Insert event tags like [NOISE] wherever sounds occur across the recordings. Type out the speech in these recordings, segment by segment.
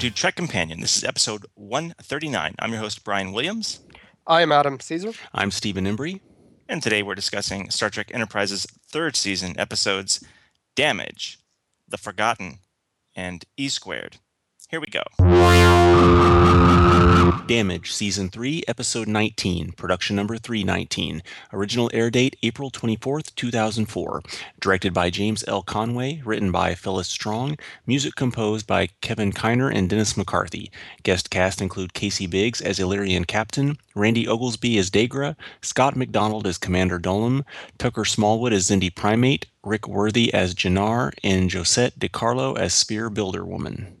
Hello and welcome to Trek Companion. This is episode 139. I'm your host, Brian Williams. I am Adam Caesar. I'm Stephen Embry. And today we're discussing Star Trek Enterprise's third season episodes Damage, The Forgotten, and E Squared. Here we go. Damage, Season 3, Episode 19, Production Number 319. Original air date April 24th, 2004. Directed by James L. Conway, written by Phyllis Strong, music composed by Kevin Kiner and Dennis McCarthy. Guest cast include Casey Biggs as Illyrian Captain, Randy Oglesby as Degra, Scott MacDonald as Commander Dolim, Tucker Smallwood as Xindi Primate, Rick Worthy as Jannar, and Josette DiCarlo as Sphere Builder Woman.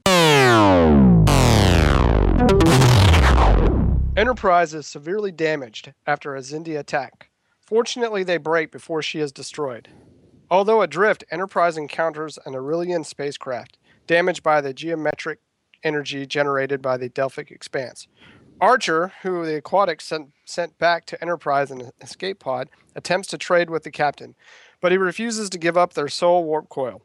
Enterprise is severely damaged after a Xindi attack. Fortunately, they break before she is destroyed. Although adrift, Enterprise encounters an Aurelian spacecraft, damaged by the geometric energy generated by the Delphic expanse. Archer, who the Aquatics sent, sent back to Enterprise in an escape pod, attempts to trade with the captain, but he refuses to give up their sole warp coil.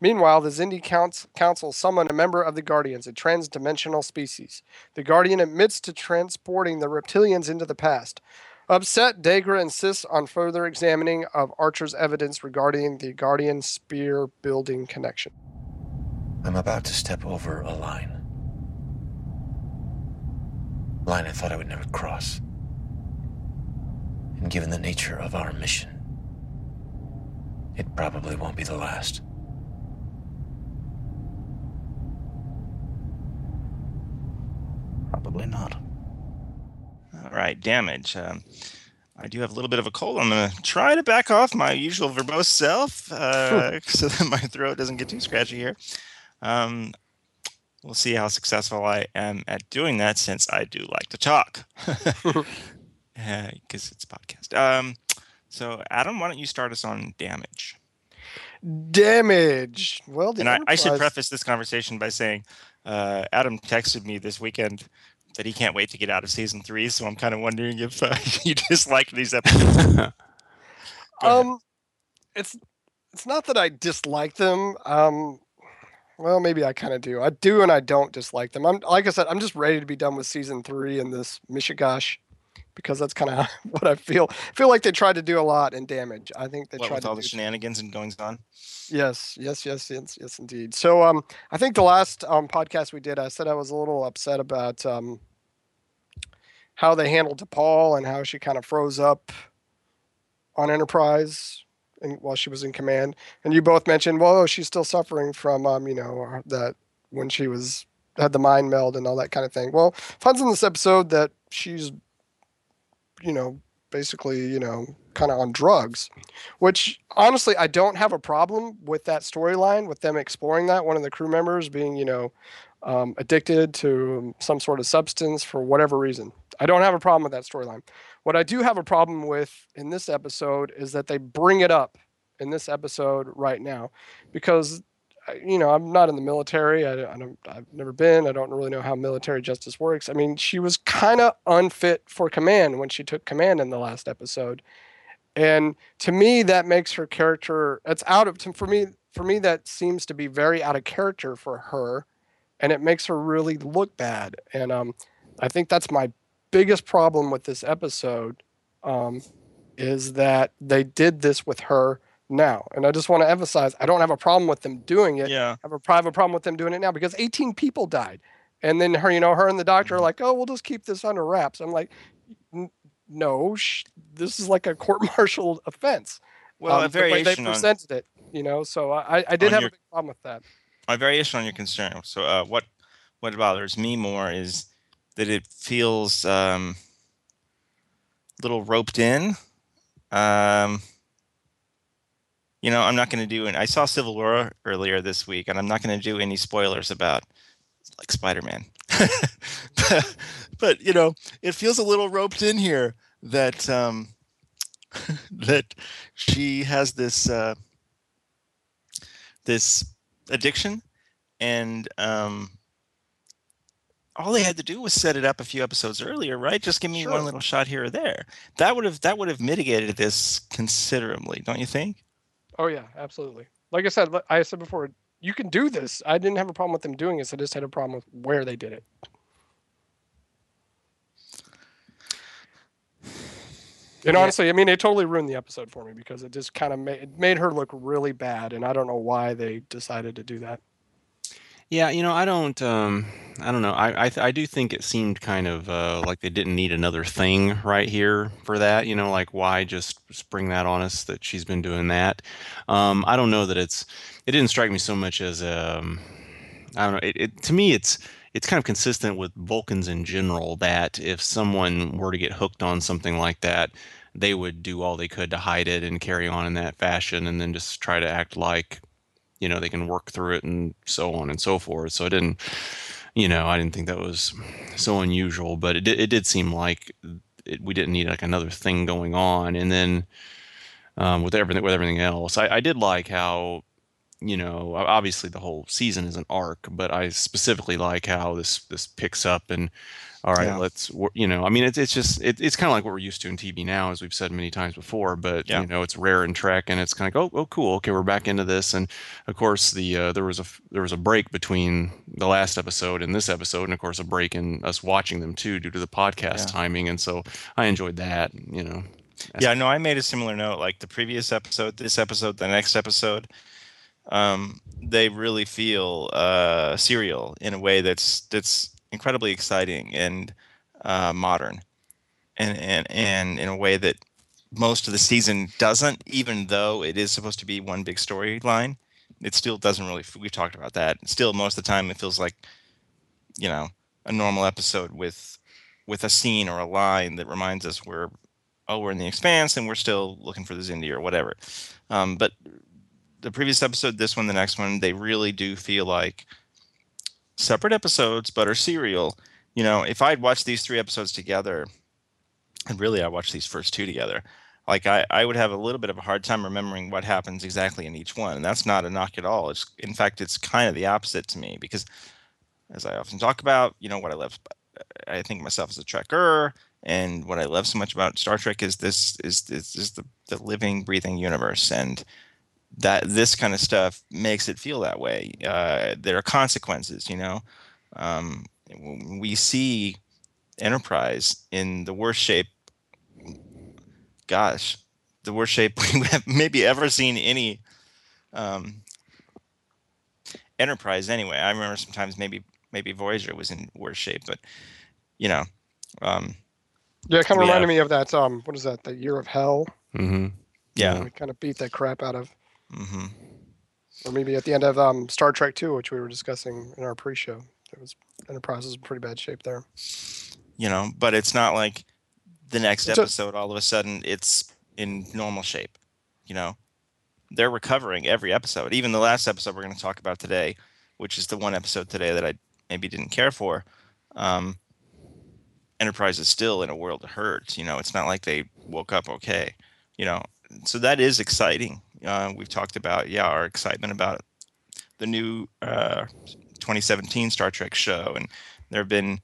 Meanwhile, the Xindi Council summon a member of the Guardians, a trans-dimensional species. The Guardian admits to transporting the reptilians into the past. Upset, Degra insists on further examining of Archer's evidence regarding the Guardian sphere building connection. I'm about to step over a line. Line I thought I would never cross. And given the nature of our mission, it probably won't be the last. Probably not. All right, damage. Um, I do have a little bit of a cold. I'm going to try to back off my usual verbose self uh, [LAUGHS] so that my throat doesn't get too scratchy here. Um, we'll see how successful I am at doing that since I do like to talk because [LAUGHS] uh, it's a podcast. Um, so, Adam, why don't you start us on damage? Damage. Well, and I, I, should preface this conversation by saying uh, Adam texted me this weekend that he can't wait to get out of season three. So I'm kind of wondering if uh, [LAUGHS] you dislike these [LAUGHS] episodes. um, it's it's not that I dislike them. Um, well, maybe I kind of do. I do and I don't dislike them. I'm like I said, I'm just ready to be done with season three and this Mishigash because that's kind of [LAUGHS] what I feel. I feel like they tried to do a lot in damage. I think they what, tried with all the shenanigans and goings on. Yes, yes, yes, yes, yes, indeed. So, um, I think the last um podcast we did, I said I was a little upset about um how they handled T'Pol and how she kind of froze up on Enterprise and while she was in command. And you both mentioned, well, she's still suffering from um, you know, that when she was had the mind meld and all that kind of thing. Well, finds in this episode that she's you know, basically, you know, kind of on drugs, which honestly, I don't have a problem with that storyline, with them exploring that. One of the crew members being, you know, um, addicted to some sort of substance for whatever reason. I don't have a problem with that storyline. What I do have a problem with in this episode is that they bring it up in this episode right now because you know, I'm not in the military. I, I don't, I've never been. I don't really know how military justice works. I mean, she was kind of unfit for command when she took command in the last episode, and to me, that makes her character. That's out of for me. For me, that seems to be very out of character for her, and it makes her really look bad. And um, I think that's my biggest problem with this episode, um, is that they did this with her now. And I just want to emphasize, I don't have a problem with them doing it. Yeah. I have a private problem with them doing it now because 18 people died. And then her, you know, her and the doctor are mm-hmm. like, oh, we'll just keep this under wraps. I'm like, no, sh- this is like a court-martial [LAUGHS] offense. Well, um, a variation the they presented on, it, you know. So I, I did have your, a big problem with that. My variation on your concern. So uh, what what bothers me more is that it feels um, a little roped in. Um, you know, I'm not going to do. And I saw Civil War earlier this week, and I'm not going to do any spoilers about like Spider-Man. [LAUGHS] but, but, you know, it feels a little roped in here that um, [LAUGHS] that she has this uh, this addiction, and um, all they had to do was set it up a few episodes earlier, right? Just give me sure. one little shot here or there. That would have that would have mitigated this considerably, don't you think? Oh yeah, absolutely. Like I said, I said before, you can do this. I didn't have a problem with them doing it. I just had a problem with where they did it. And honestly, I mean, it totally ruined the episode for me because it just kind of made it made her look really bad, and I don't know why they decided to do that. Yeah, you know, I don't, um, I don't know. I, I, I do think it seemed kind of uh, like they didn't need another thing right here for that. You know, like why just spring that on us that she's been doing that? Um, I don't know that it's. It didn't strike me so much as um, I don't know. It, it to me, it's it's kind of consistent with Vulcans in general that if someone were to get hooked on something like that, they would do all they could to hide it and carry on in that fashion, and then just try to act like you know they can work through it and so on and so forth. So i didn't you know i didn't think that was so unusual but it, it did seem like it, we didn't need like another thing going on. And then um, with everything with everything else I, I did like how you know obviously the whole season is an arc but i specifically like how this this picks up and all right Yeah. let's you know i mean it's, it's just it, it's kind of like what we're used to in tv now as we've said many times before but Yeah. you know it's rare in trek and it's kind of like oh, oh cool okay we're back into this and of course the uh, there was a there was a break between the last episode and this episode and of course a break in us watching them too due to the podcast Yeah. timing and so i enjoyed that you know Yeah, no, I made a similar note. Like the previous episode, this episode, the next episode, um, they really feel uh, serial in a way that's that's incredibly exciting and uh, modern, and and and in a way that most of the season doesn't. Even though it is supposed to be one big storyline, it still doesn't really. We've talked about that. Still, most of the time, it feels like, you know, a normal episode with with a scene or a line that reminds us we're oh, we're in the expanse and we're still looking for the Xindi or whatever. Um, but the previous episode, this one, the next one, they really do feel like separate episodes, but are serial. You know, if I'd watched these three episodes together, and really I watched these first two together, like I, I would have a little bit of a hard time remembering what happens exactly in each one. And that's not a knock at all. It's in fact it's kind of the opposite to me because as I often talk about, you know, what I love I think myself as a trekker and what I love so much about Star Trek is this is this is the, the living, breathing universe, and that this kind of stuff makes it feel that way. Uh, there are consequences, you know. Um, we see Enterprise in the worst shape. Gosh, the worst shape [LAUGHS] we have maybe ever seen any um, Enterprise. Anyway, I remember sometimes maybe maybe Voyager was in worse shape, but you know. Um, Yeah, it kind of reminded have- me of that. Um, what is that? The Year of Hell. Mm-hmm. yeah. We kind of beat that crap out of, hmm or maybe at the end of um, Star Trek Two, which we were discussing in our pre-show. It was Enterprise was in pretty bad shape there. you know but it's not like the next It's a- episode all of a sudden it's in normal shape you know? They're recovering every episode. Even the last episode we're going to talk about today which is the one episode today that i maybe didn't care for um, enterprise is still in a world of hurt you know? It's not like they woke up okay you know? So that is exciting uh, we've talked about yeah our excitement about the new uh, 2017 star trek show and there have been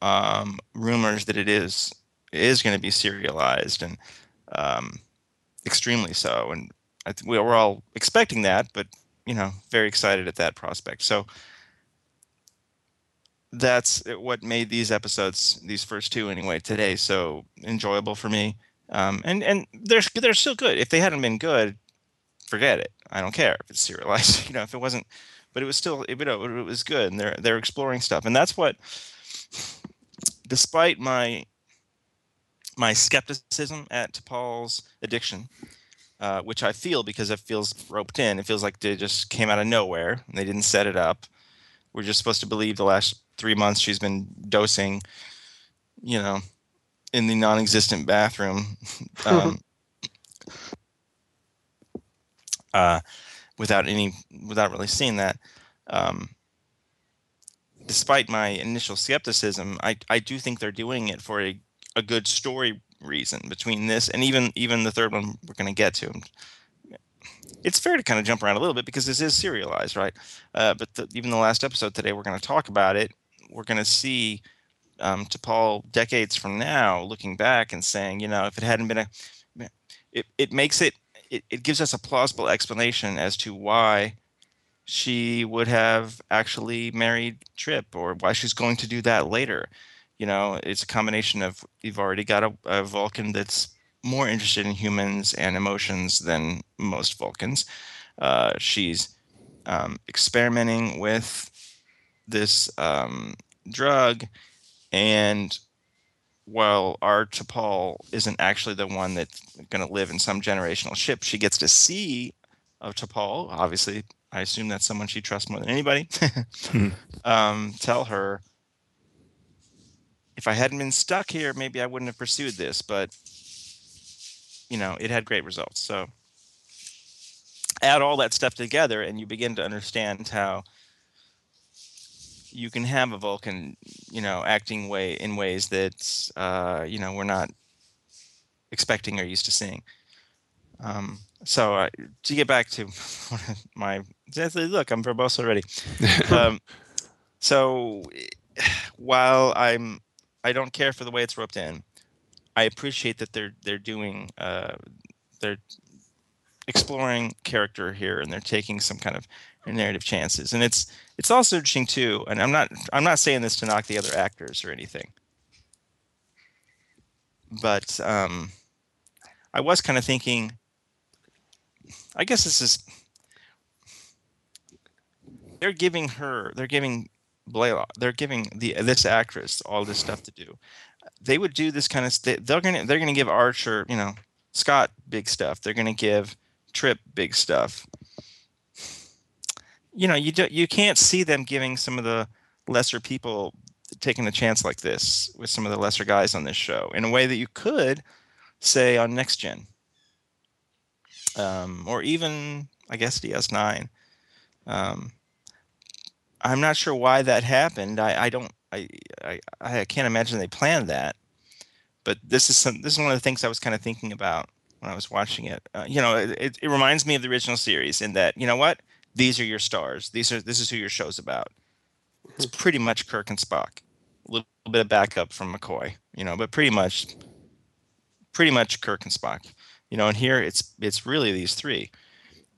um, rumors that it is is going to be serialized and um, extremely so. And th- we we're all expecting that, but you know, very excited at that prospect. So that's what made these episodes, these first two anyway, today so enjoyable for me. Um, and and they're they're still good. If they hadn't been good, forget it. I don't care if it's serialized. [LAUGHS] You know, if it wasn't, but it was still it, you know, it was good, and they're they're exploring stuff, and that's what despite my my skepticism at Paul's addiction, uh, which I feel because it feels roped in. It feels like they just came out of nowhere and they didn't set it up. We're just supposed to believe the last three months she's been dosing, you know, in the non-existent bathroom, [LAUGHS] um, uh, without any, without really seeing that. Um, despite my initial skepticism, I, I do think they're doing it for a, a good story reason between this and even even the third one we're going to get to. It's fair to kind of jump around a little bit because this is serialized, right? Uh, but the, even the last episode today, we're going to talk about it. We're going to see um, T'Pol decades from now, looking back and saying, you know, if it hadn't been a, it, it makes it, it, it gives us a plausible explanation as to why she would have actually married Trip or why she's going to do that later. You know, it's a combination of you've already got a, a Vulcan that's more interested in humans and emotions than most Vulcans. Uh, she's um, experimenting with this um, drug, and while our T'Pol isn't actually the one that's going to live in some generational ship, she gets to see of T'Pol. Obviously, I assume that's someone she trusts more than anybody. Hmm. [LAUGHS] um, tell her if I hadn't been stuck here, maybe I wouldn't have pursued this, but you know, it had great results. So add all that stuff together and you begin to understand how you can have a Vulcan, you know, acting way in ways that uh, you know we're not expecting or used to seeing. Um, so uh, to get back to [LAUGHS] my look, I'm verbose already. [LAUGHS] um, so [SIGHS] while I'm I don't care for the way it's roped in, I appreciate that they're they're doing uh, they're exploring character here and they're taking some kind of narrative chances. And it's it's also interesting too. And i'm not i'm not saying this to knock the other actors or anything. But um i was kind of thinking i guess this is they're giving her they're giving Blalock they're giving the this actress all this stuff to do. They would do this kind of they're gonna they're gonna give archer you know scott big stuff. They're gonna give trip big stuff you know you do, you can't see them giving some of the lesser people taking a chance like this with some of the lesser guys on this show in a way that you could say on next gen. Um, or even i guess ds9 um, i'm not sure why that happened. I, I don't I, I i can't imagine they planned that. But this is some this is one of the things i was kind of thinking about when i was watching it. Uh, you know it, it reminds me of the original series in that you know what these are your stars. These are this is who your show's about. It's pretty much Kirk and Spock. A little bit of backup from McCoy, you know, but pretty much pretty much Kirk and Spock. You know, and here it's it's really these three.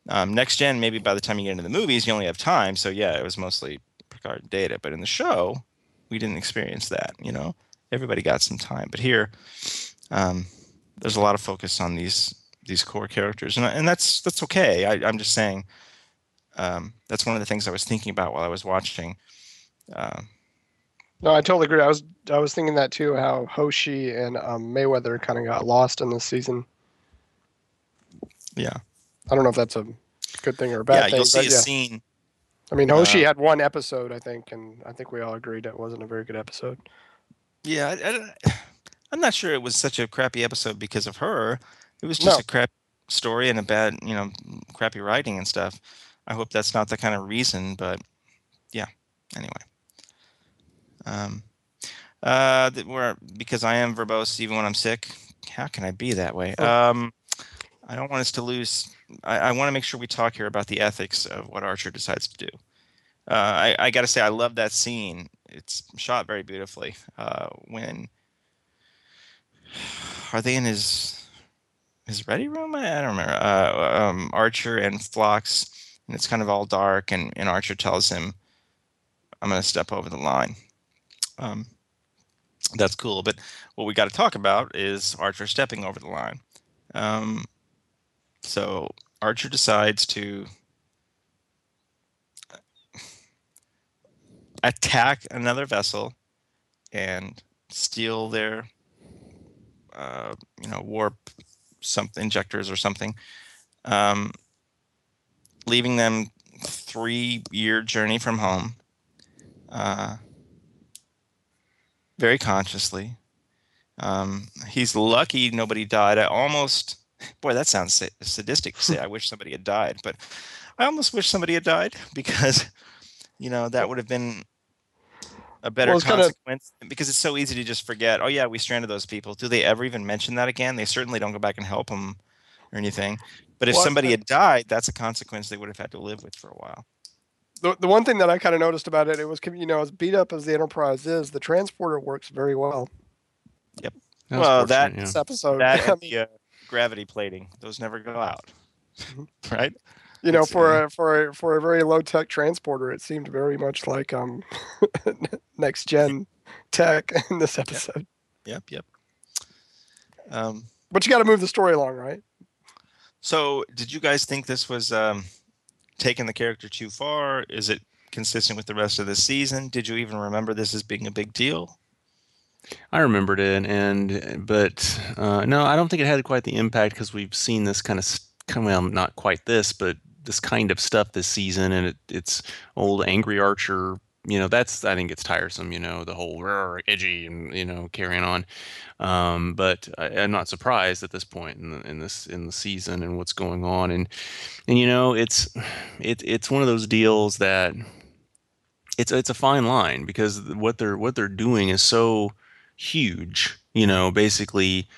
Um, next gen, maybe by the time you get into the movies, you only have time. So yeah, it was mostly Picard and Data. But in the show, we didn't experience that. You know, everybody got some time. But here, um, there's a lot of focus on these these core characters, and and that's that's okay. I, I'm just saying um, that's one of the things I was thinking about while I was watching. Uh, no, I totally agree. I was I was thinking that too. How Hoshi and um, Mayweather kind of got lost in this season. Yeah, I don't know if that's a good thing or a bad yeah, thing. you'll see a yeah. scene. I mean, Hoshi uh, had one episode, I think, and I think we all agreed it wasn't a very good episode. Yeah, I, I, [SIGHS] I'm not sure it was such a crappy episode because of her. It was just No. a crap story and a bad, you know, crappy writing and stuff. I hope that's not the kind of reason, but yeah. Anyway, um, uh, because I am verbose even when I'm sick. How can I be that way? Oh. Um, I don't want us to lose. I, I want to make sure we talk here about the ethics of what Archer decides to do. Uh, I, I got to say, I love that scene. It's shot very beautifully. Uh, when are they in his his ready room? I, I don't remember. Uh, um, Archer and Phlox, and it's kind of all dark, and, and Archer tells him, "I'm going to step over the line." Um, that's cool. But what we got to talk about is Archer stepping over the line. Um, so Archer decides to attack another vessel and steal their, uh, you know, warp some injectors or something, um, leaving them three-year journey from home. Uh, very consciously. Um, he's lucky nobody died. I almost, boy, that sounds sadistic to say. I wish somebody had died, but I almost wish somebody had died because, you know, that would have been a better Well, it's kinda- consequence because it's so easy to just forget. Oh yeah, we stranded those people. Do they ever even mention that again? They certainly don't go back and help them or anything. But if Well, somebody had died, that's a consequence they would have had to live with for a while. The, the one thing that I kind of noticed about it, it was, you know, as beat up as the Enterprise is, the transporter works very well. That's Well, that- yeah. Episode, That [LAUGHS] I and mean, the uh, gravity plating; those never go out, Mhm. [LAUGHS] right? you know, It's, for uh, a, for a, for a very low tech transporter, it seemed very much like um [LAUGHS] next gen tech in this episode. Yep, yep. Um, But you got to move the story along, right? So, did you guys think this was um, taking the character too far? Is it consistent with the rest of the season? Did you even remember this as being a big deal? I remembered it, and but uh, no, I don't think it had quite the impact because we've seen this kind of well, not quite this, but this kind of stuff this season, and it, it's old angry Archer. You know, that's I think it's tiresome. You know, the whole edgy and you know carrying on. Um, but I, I'm not surprised at this point in the, in this in the season and what's going on, and and you know, it's it, it's one of those deals that it's it's a fine line because what they're what they're doing is so huge. You know, basically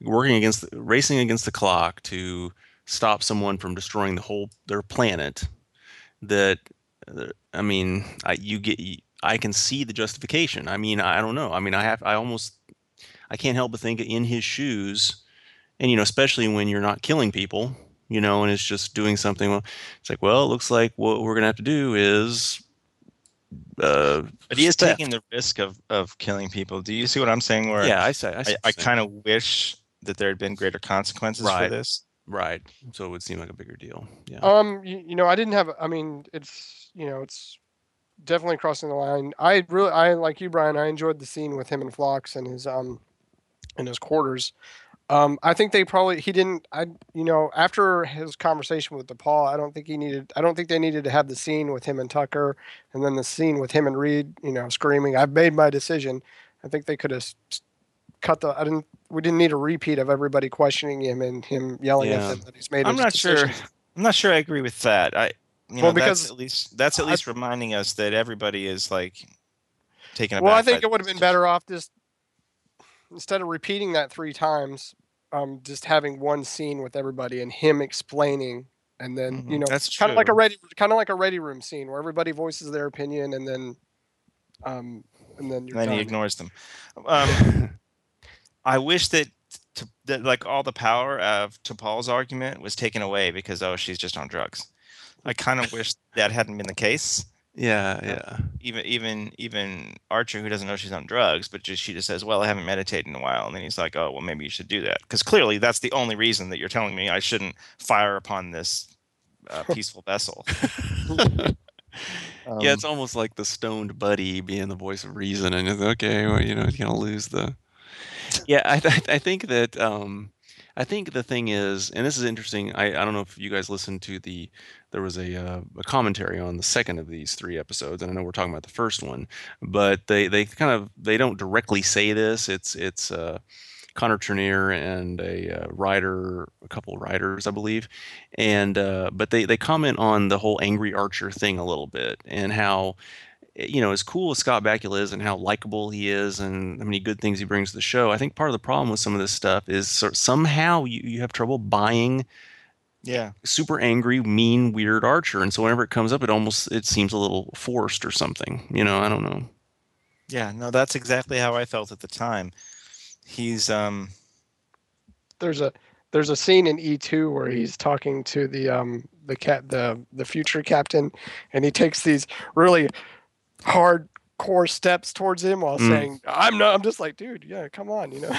working against racing against the clock to stop someone from destroying the whole their planet. That uh, I mean, I you get I can see the justification. I mean, I don't know. I mean, I have I almost I can't help but think in his shoes, and you know, especially when you're not killing people, you know, and it's just doing something. Well, it's like, well, it looks like what we're gonna have to do is. Uh, But he is taking the risk of, of killing people. Do you see what I'm saying? Where Yeah, I say. I, I, I kind of wish that there had been greater consequences for this. Right. So it would seem like a bigger deal. Yeah. Um, you, you know, I didn't have. I mean, it's you know, it's definitely crossing the line. I really, I like you, Brian. I enjoyed the scene with him and Phlox and his um, in his quarters. Um, I think they probably he didn't. I you know after his conversation with T'Pol, I don't think he needed. I don't think they needed to have the scene with him and Tucker, and then the scene with him and Reed. You know, screaming, "I've made my decision." I think they could have cut the. I didn't. We didn't need a repeat of everybody questioning him and him yelling Yeah. at him that he's made. I'm his not sure. I'm not sure I agree with that. I, you know, Well, that's because at least that's at I- least reminding us that everybody is like taking. Well, I think it would have been better off just instead of repeating that three times, um, just having one scene with everybody and him explaining, and then you Mhm, know, that's kind of like a ready, kind of like a ready room scene where everybody voices their opinion, and then, um, and then you're then he ignores them. Um, [LAUGHS] I wish that, to, that like all the power of T'Pol's argument was taken away because oh she's just on drugs. I kind of wish that hadn't been the case. yeah. Yeah. Even even even Archer, who doesn't know she's on drugs, but just she just says, "Well, I haven't meditated in a while," and then he's like, "Oh, well, maybe you should do that," because clearly that's the only reason that you're telling me I shouldn't fire upon this uh, peaceful vessel. [LAUGHS] Um, yeah, it's almost like the stoned buddy being the voice of reason, and it's okay, well, you know, you're gonna lose the. [LAUGHS] Yeah, I, I, I think that um, I think the thing is, and this is interesting. I, I don't know if you guys listened to the there was a uh, a commentary on the second of these three episodes, and I know we're talking about the first one, but they they kind of they don't directly say this. It's it's uh, Connor Trinneer and a uh, writer, a couple writers, I believe, and uh, but they they comment on the whole angry Archer thing a little bit and how you know as cool as Scott Bakula is and how likable he is and how many good things he brings to the show. I think part of the problem with some of this stuff is sort somehow you, you have trouble buying yeah. super angry, mean, weird Archer, and so whenever it comes up, it almost it seems a little forced or something. You know, I don't know. Yeah, no, that's exactly how I felt at the time. He's um There's a there's a scene in E2 where he's talking to the um the cat the the future captain, and he takes these really hard core steps towards him while Mm. saying, "I'm not." I'm just like, dude, yeah, come on, you know.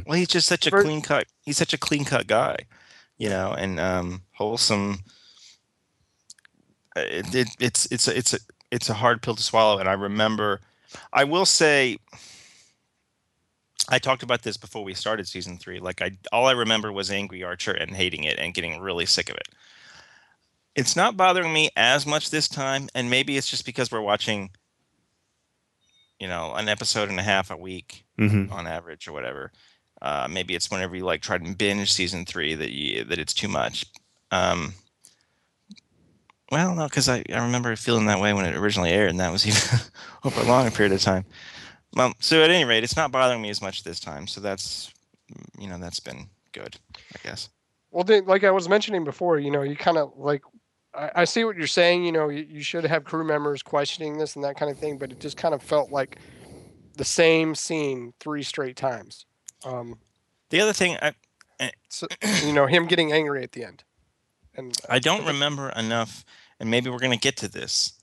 [LAUGHS] well he's just such a clean cut he's such a clean cut guy, you know, and um wholesome Uh, it, it, it's it's a, it's a it's a hard pill to swallow and I remember I will say I talked about this before we started season 3 like I all I remember was Angry Archer and hating it and getting really sick of it. It's not bothering me as much this time and maybe it's just because we're watching you know an episode and a half a week hmm on average or whatever. Uh, maybe it's whenever you like try to binge season three that you that it's too much. Um, well, no, because I, I remember feeling that way when it originally aired, and that was [LAUGHS] even over a long period of time. Well, so at any rate, it's not bothering me as much this time. So that's you know that's been good, I guess. Well, then, like I was mentioning before, you know, you kind of like, I, I see what you're saying. You know, you, you should have crew members questioning this and that kind of thing, but it just kind of felt like the same scene three straight times. Um, The other thing, I, eh, so, [CLEARS THROAT] you know, him getting angry at the end. And uh, I don't remember enough, and maybe we're going to get to this.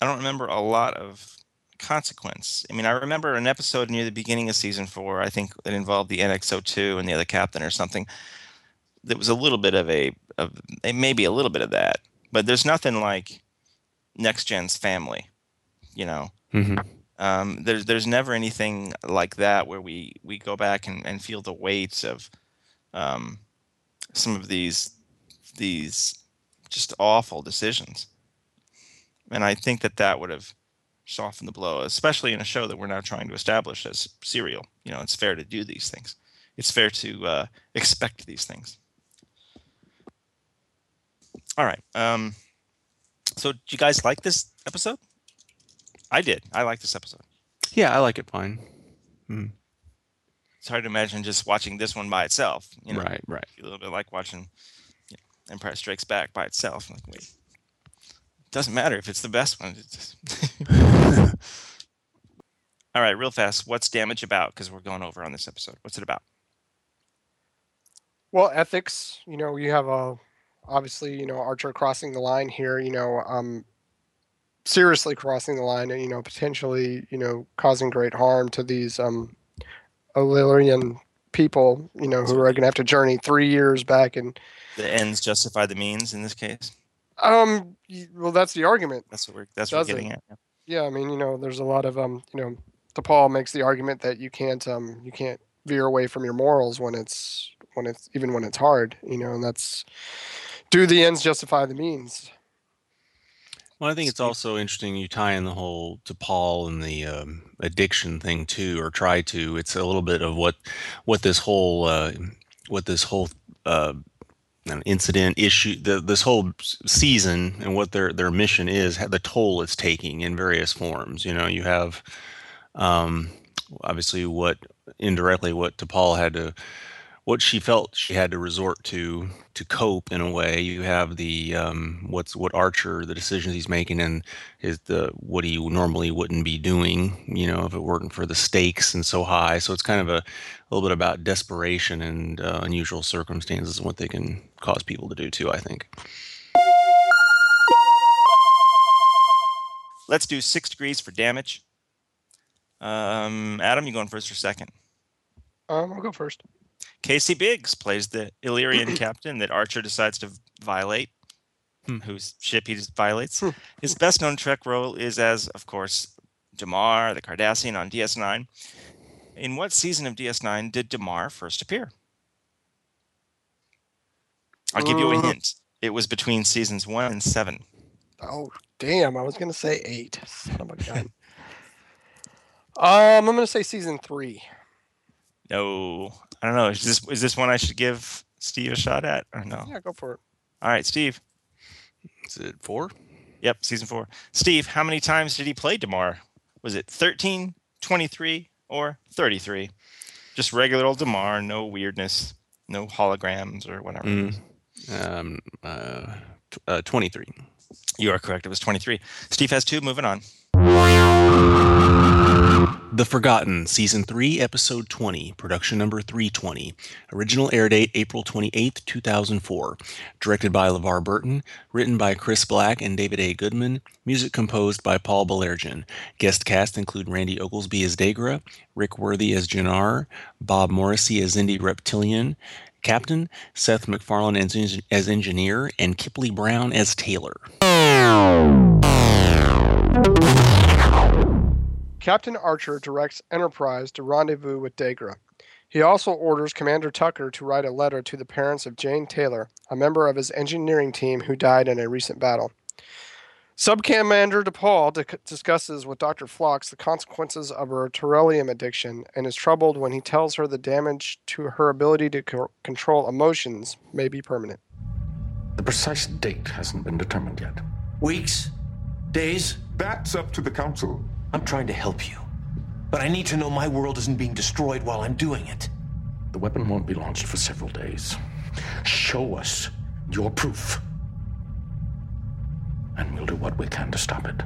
I don't remember a lot of consequence. I mean, I remember an episode near the beginning of season four. I think it involved the NX02 and the other captain or something. That was a little bit of a, of eh, maybe a little bit of that, but there's nothing like Next Gen's family. You know, hmm um, there's there's never anything like that where we we go back and, and feel the weight of um, some of these these just awful decisions. And i think that that would have softened the blow especially in a show that we're now trying to establish as serial. You know it's fair to do these things. It's fair to uh, expect these things all right um, so do you guys like this episode i did i like this episode Yeah, I like it fine. it's hard to imagine just watching this one by itself. You know, right, right. a little bit like watching you know, Empire Strikes Back by itself. Like, wait, doesn't matter if it's the best one. [LAUGHS] All right, real fast. What's damage about? Because we're going over on this episode. What's it about? Well, ethics. You know, you have a obviously, you know, Archer crossing the line here. You know, um, seriously crossing the line, and you know, potentially, you know, causing great harm to these um, Illyrian people. You know, who are going to have to journey three years back and The ends justify the means in this case. um. Well, that's the argument. That's what we're. That's what we're Does it? getting at. yeah. Yeah, I mean, you know, there's a lot of um, you know, T'Pol makes the argument that you can't um, you can't veer away from your morals when it's when it's even when it's hard, you know, and that's do the ends justify the means? Well, I think it's also interesting you tie in the whole T'Pol and the um, addiction thing too, or try to. It's a little bit of what what this whole uh, what this whole uh, incident issue, the, this whole season and what their their mission is, the toll it's taking in various forms. You know, you have um, obviously what indirectly what T'Pol had to what she felt she had to resort to to cope in a way. You have the um, what's what Archer the decisions he's making and is the what he normally wouldn't be doing. You know, if it weren't for the stakes and so high. So it's kind of a, a little bit about desperation and uh, unusual circumstances and what they can cause people to do too. I think. Let's do six degrees for damage. Um, Adam, you going first or second? Um, I'll go first. Casey Biggs plays the Illyrian [CLEARS THROAT] captain that Archer decides to violate, Hmm. whose ship he just violates. Hmm. His best known Trek role is as, of course, Damar, the Cardassian on DS9. In what season of DS9 did Damar first appear? I'll give you a Uh. hint. It was between seasons one and seven. Oh, damn! I was gonna say eight. Son of a gun. [LAUGHS] um, I'm gonna say season three. No, I don't know. Is this is this one I should give Steve a shot at or no? Yeah, go for it. All right, Steve. Is it four? Yep, season four. Steve, how many times did he play Damar? Was it 13, 23, or 33? Just regular old Damar, no weirdness, no holograms or whatever. Mm. Um, uh, t- uh, Twenty-three. You are correct. It was 23. Steve has two. Moving on. The Forgotten, Season 3, Episode 20, Production Number 320. Original air date April 28, 2004. Directed by LeVar Burton. Written by Chris Black and David A. Goodman. Music composed by Paul Baillargeon. Guest cast include Randy Oglesby as Degra, Rick Worthy as Jannar, Bob Morrissey as Xindi Reptilian, Captain, Seth MacFarlane as, eng- as Engineer, and Kipleigh Brown as Taylor. Captain Archer directs Enterprise to rendezvous with Degra. He also orders Commander Tucker to write a letter to the parents of Jane Taylor, a member of his engineering team who died in a recent battle. Subcommander T'Pol di- discusses with Dr. Phlox the consequences of her Trellium addiction and is troubled when he tells her the damage to her ability to co- control emotions may be permanent. The precise date hasn't been determined yet. Weeks? Days? That's up to the council. I'm trying to help you. But I need to know my world isn't being destroyed while I'm doing it. The weapon won't be launched for several days. Show us your proof. And we'll do what we can to stop it.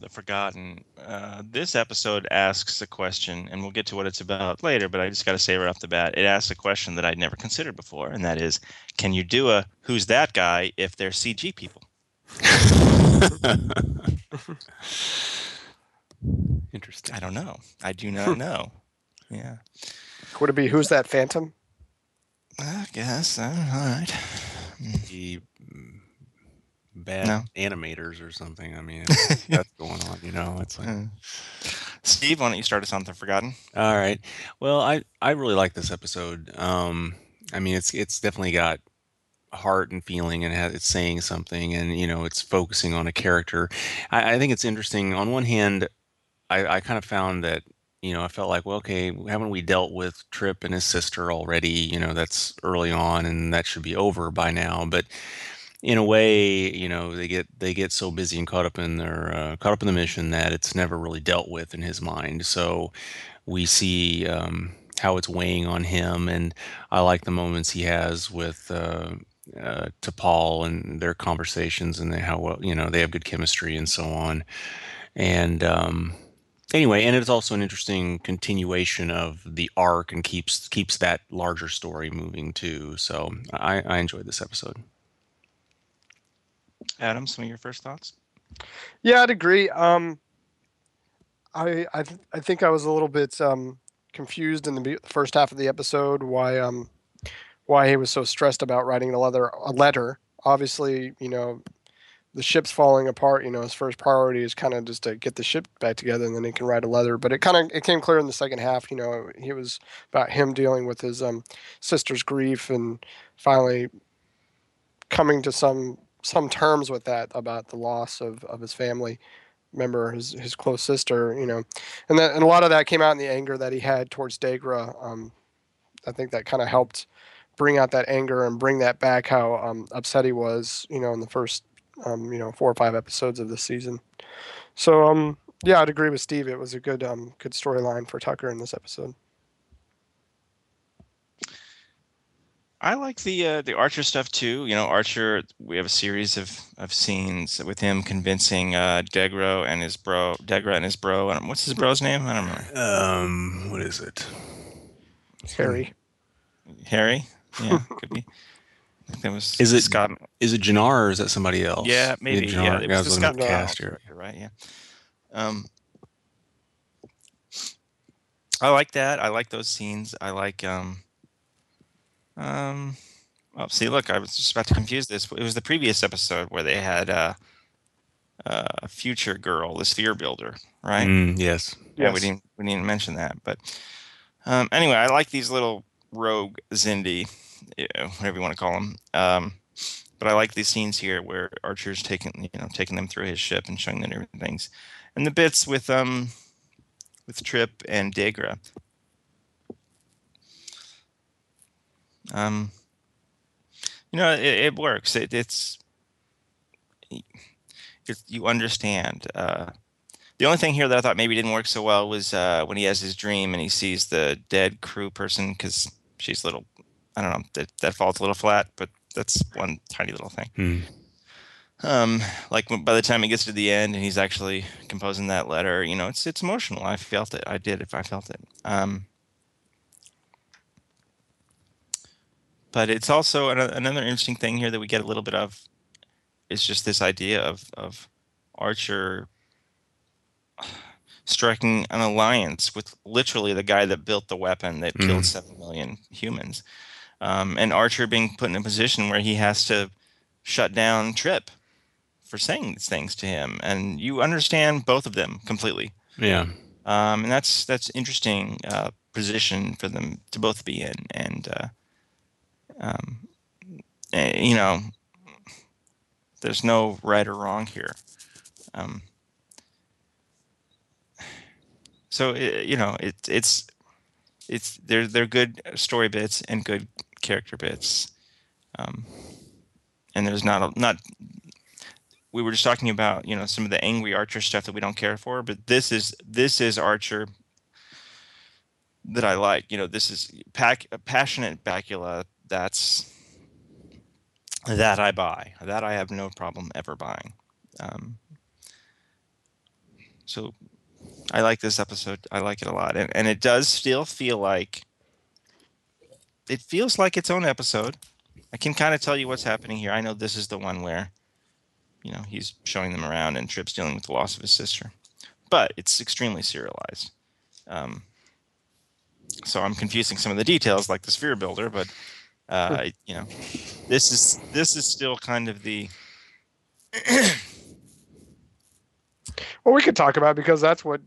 the Forgotten. Uh, this episode asks a question, and we'll get to what it's about later. But I just got to say right off the bat, it asks a question that I'd never considered before, and that is, can you do a "Who's that guy?" if they're CG people? [LAUGHS] Interesting. I don't know. I do not know. Yeah, Would it be who's that phantom? I guess. All right. The mm, bad No. animators or something. I mean, [LAUGHS] it's- that's going on. You know, it's like. Uh, Steve, why don't you start us on the Forgotten? All right. Well, I I really like this episode. Um, I mean, it's it's definitely got heart and feeling, and has, it's saying something, and you know, it's focusing on a character. I, I think it's interesting. On one hand, I, I kind of found that you know I felt like, well, okay, haven't we dealt with Trip and his sister already? You know, that's early on, and that should be over by now. But in a way, you know, they get they get so busy and caught up in their uh, caught up in the mission that it's never really dealt with in his mind. So we see um, how it's weighing on him, and I like the moments he has with uh, uh, T'Pol and their conversations, and how well you know they have good chemistry and so on. And um, anyway, and it's also an interesting continuation of the arc, and keeps keeps that larger story moving too. So I, I enjoyed this episode. Adam, some of your first thoughts? Yeah, I'd agree. Um, I I, th- I think I was a little bit um, confused in the be- first half of the episode why um why he was so stressed about writing a letter a letter. Obviously, you know, the ship's falling apart. You know, his first priority is kind of just to get the ship back together, and then he can ride a leather. But it kind of it came clear in the second half. You know, he was about him dealing with his um sister's grief and finally coming to some some terms with that about the loss of, of his family member, his his close sister, you know, and that and a lot of that came out in the anger that he had towards Degra. Um, I think that kind of helped bring out that anger and bring that back. How um, upset he was, you know, in the first um, you know four or five episodes of this season. So um, yeah, I'd agree with Steve. It was a good um, good storyline for Tucker in this episode. I like the uh, the Archer stuff too. You know, Archer. We have a series of, of scenes with him convincing uh, Degro and his bro, Degra and his bro. And what's his bro's name? I don't remember. Um, what is it? Harry. Harry. Yeah, [LAUGHS] could be. I think that was. Is it- Scott? Is it Jannar or is that somebody else? Yeah, maybe. Jannar. Yeah, it I was was looking Scott- at the cast here. You're right. Yeah. Um, I like that. I like those scenes. I like um. Um. Oh, see, look, I was just about to confuse this. It was the previous episode where they had uh, uh, a future girl, the sphere builder, right? Mm, yes. Yeah, we didn't we didn't mention that, but um, anyway, I like these little rogue Xindi, yeah, whatever you want to call them. Um, but I like these scenes here where Archer's taking you know taking them through his ship and showing them different things, and the bits with um with Trip and Degra. Um, you know, it, it works. It, it's it's you understand. Uh, the only thing here that I thought maybe didn't work so well was uh, when he has his dream and he sees the dead crew person because she's little. I don't know. That that falls a little flat, but that's one tiny little thing. Hmm. Um, like when, by the time he gets to the end and he's actually composing that letter, you know, it's it's emotional. I felt it. I did. If I felt it. Um, but it's also an, another interesting thing here that we get a little bit of is just this idea of of Archer striking an alliance with literally the guy that built the weapon that Mm. killed seven million humans, um, and Archer being put in a position where he has to shut down Trip for saying these things to him, and you understand both of them completely, Yeah. um, and that's that's interesting uh, position for them to both be in, and uh, um, eh, you know, there's no right or wrong here. Um, so i you know, it, it's it's they're they're good story bits and good character bits, um, and there's not a not. We were just talking about you know some of the angry Archer stuff that we don't care for, but this is this is Archer that I like. You know, this is pack passionate Bacula. That's that I buy. That I have no problem ever buying. Um, so I like this episode. I like it a lot, and and it does still feel like it feels like its own episode. I can kind of tell you what's happening here. I know this is the one where, you know, he's showing them around and Trip's dealing with the loss of his sister, but it's extremely serialized. Um, so I'm confusing some of the details, like the sphere builder, but uh, you know, this is this is still kind of the [CLEARS THROAT] Well, we could talk about it because that's what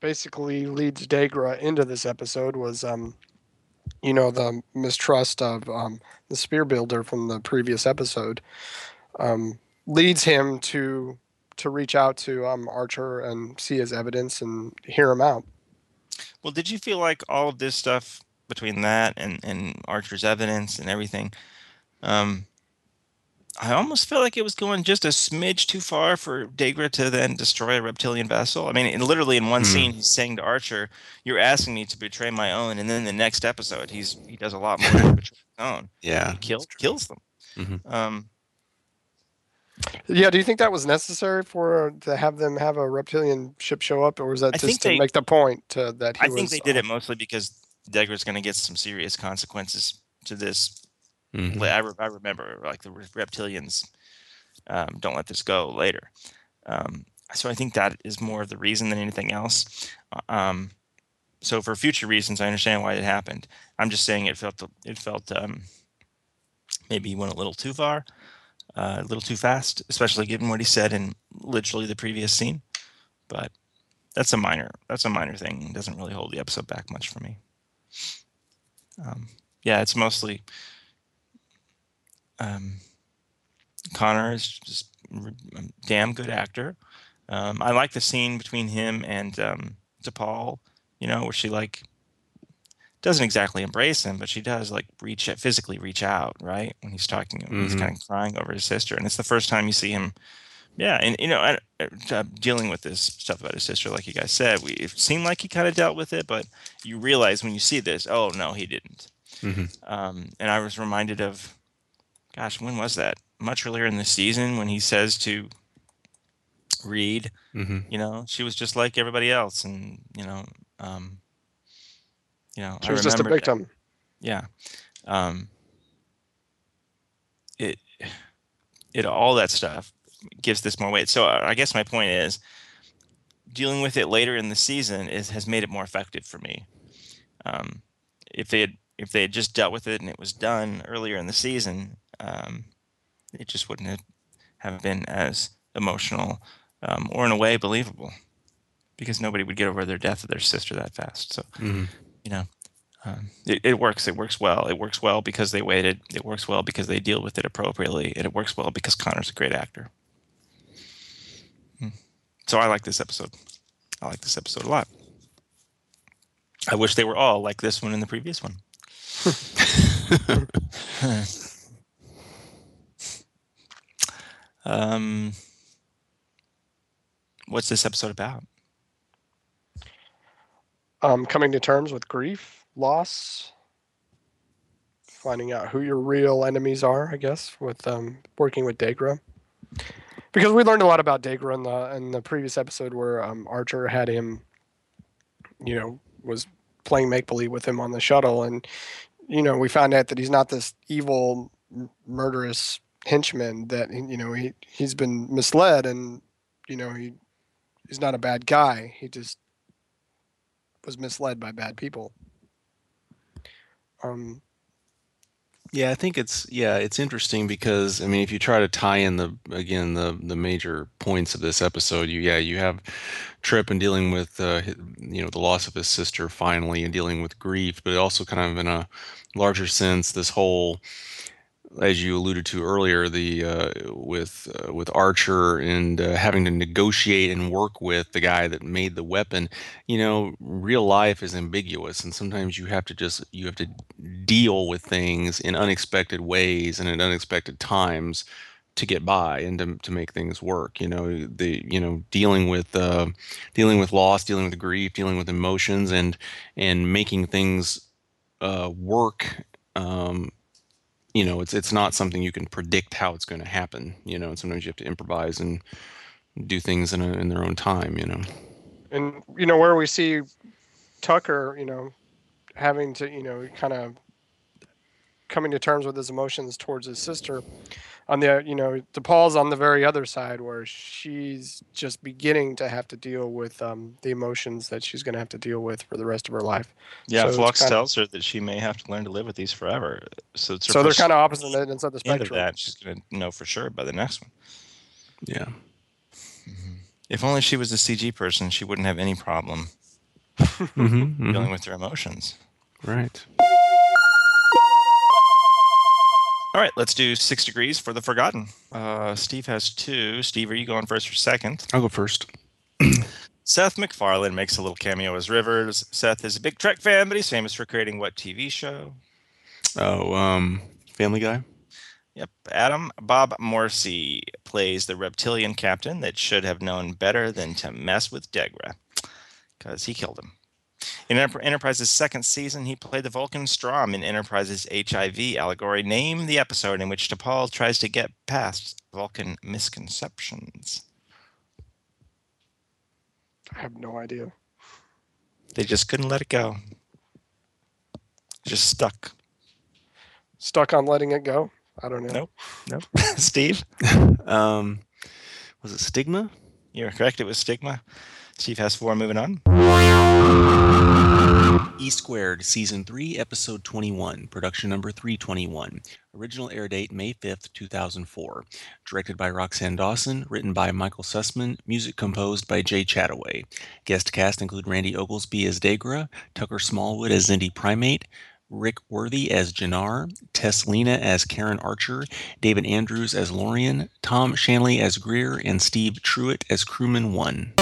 basically leads Degra into this episode was, um, you know, the mistrust of um, the sphere builder from the previous episode um, leads him to to reach out to um, Archer and see his evidence and hear him out. Well, did you feel like all of this stuff between that and, and Archer's evidence and everything, um, I almost felt like it was going just a smidge too far for Degra to then destroy a reptilian vessel. I mean, in, literally in one Hmm. scene, he's saying to Archer, "You're asking me to betray my own," and then the next episode, he's he does a lot more to betray [LAUGHS] his own. Yeah. He kills kills them. Mhm. Um, Yeah, do you think that was necessary for to have them have a reptilian ship show up, or was that I just to they- make the point to, that he I think they did uh, it mostly because Degra's going to get some serious consequences to this Mhm. I, re- I remember like the reptilians um, don't let this go later. Um, so I think that is more of the reason than anything else. Uh, Um, so for future reasons, I understand why it happened. I'm just saying it felt it felt um, maybe he went a little too far, uh, a little too fast, especially given what he said in literally the previous scene. But that's a minor that's a minor thing. It doesn't really hold the episode back much for me. Um, yeah, it's mostly um, Connor is just a damn good actor. Um, I like the scene between him and um, T'Pol, you know, where she like doesn't exactly embrace him, but she does like reach physically reach out, right? When he's talking, when he's kind of crying over his sister, and it's the first time you see him. Yeah, and you know, I- uh, dealing with this stuff about his sister, like you guys said, we it seemed like he kind of dealt with it, but you realize when you see this, oh no, he didn't. Mhm. Um, and I was reminded of, gosh, when was that? Much earlier in the season when he says to Reed, Mhm. you know, she was just like everybody else, and you know, um, you know, She I was just a remember that- victim. yeah. Um, it, it, all that stuff gives this more weight. So uh, I guess my point is, dealing with it later in the season is has made it more effective for me. Um, if they had if they had just dealt with it and it was done earlier in the season, um, it just wouldn't have, been as emotional um, or in a way believable because nobody would get over their death of their sister that fast. So Mhm. you know um, it, it works. It works well. It works well because they waited. It works well because they deal with it appropriately. And it works well because connor's a great actor. Hmm. so i like this episode. I like this episode a lot. I wish they were all like this one and the previous one [LAUGHS] [LAUGHS] [LAUGHS] um what's this episode about Um, coming to terms with grief, loss, finding out who your real enemies are. I guess with um, working with Degra, because we learned a lot about Degra in the in the previous episode where um, Archer had him, you know, was playing make believe with him on the shuttle, and you know we found out that he's not this evil, murderous henchman. That you know he he's been misled, and you know he he's not a bad guy. He just was misled by bad people. Um, Yeah, I think it's yeah, it's interesting because I mean, if you try to tie in the again the the major points of this episode, you yeah, you have Trip and dealing with uh, you know the loss of his sister finally and dealing with grief, but also kind of in a larger sense, this whole as you alluded to earlier, the uh, with uh, with Archer and uh, having to negotiate and work with the guy that made the weapon, you know, real life is ambiguous, and sometimes you have to just you have to deal with things in unexpected ways and at unexpected times to get by and to, to make things work you know the you know dealing with uh, dealing with loss dealing with grief dealing with emotions and and making things uh, work um, you know it's it's not something you can predict how it's going to happen you know and sometimes you have to improvise and do things in a, in their own time. You know. and you know where we see Tucker, you know, having to, you know, kind of coming to terms with his emotions towards his sister. On the, you know, T'Pol's on the very other side where she's just beginning to have to deal with um, the emotions that she's going to have to deal with for the rest of her life. Yeah, So Phlox kinda- tells her that she may have to learn to live with these forever. So it's So they're kind of opposite ends of the end of spectrum. that. She's gonna know for sure by the next one. Yeah. If only she was a CG person, she wouldn't have any problem [LAUGHS] Mm-hmm, dealing with her emotions. Right. All right, let's do six degrees for the forgotten. Uh, Steve has two. Steve, are you going first or second? I'll go first. [CLEARS THROAT] Seth MacFarlane makes a little cameo as Rivers. Seth is a big Trek fan, but he's famous for creating what TV show? Oh, um, Family Guy. Yep. Adam Bob Morrissey plays the reptilian captain that should have known better than to mess with Degra because he killed him. In Enterprise's second season, he played the Vulcan Strom in Enterprise's HIV allegory. Name the episode in which T'Pol tries to get past Vulcan misconceptions. I have no idea. They just couldn't let it go. Just stuck. Stuck on letting it go. I don't know. Nope. Nope. [LAUGHS] Steve, [LAUGHS] Um, was it Stigma? you're correct. It was Stigma. Steve has four. Moving on. E Squared, Season 3, Episode 21, Production Number 321. Original air date May 5th, 2004. Directed by Roxann Dawson, written by Michael Sussman, music composed by Jay Chattaway. Guest cast include Randy Oglesby as Degra, Tucker Smallwood as Xindi Primate, Rick Worthy as Jannar, Tess Lina as Karen Archer, David Andrews as Lorian, Tom Shanley as Greer, and Steve Truitt as Crewman 1.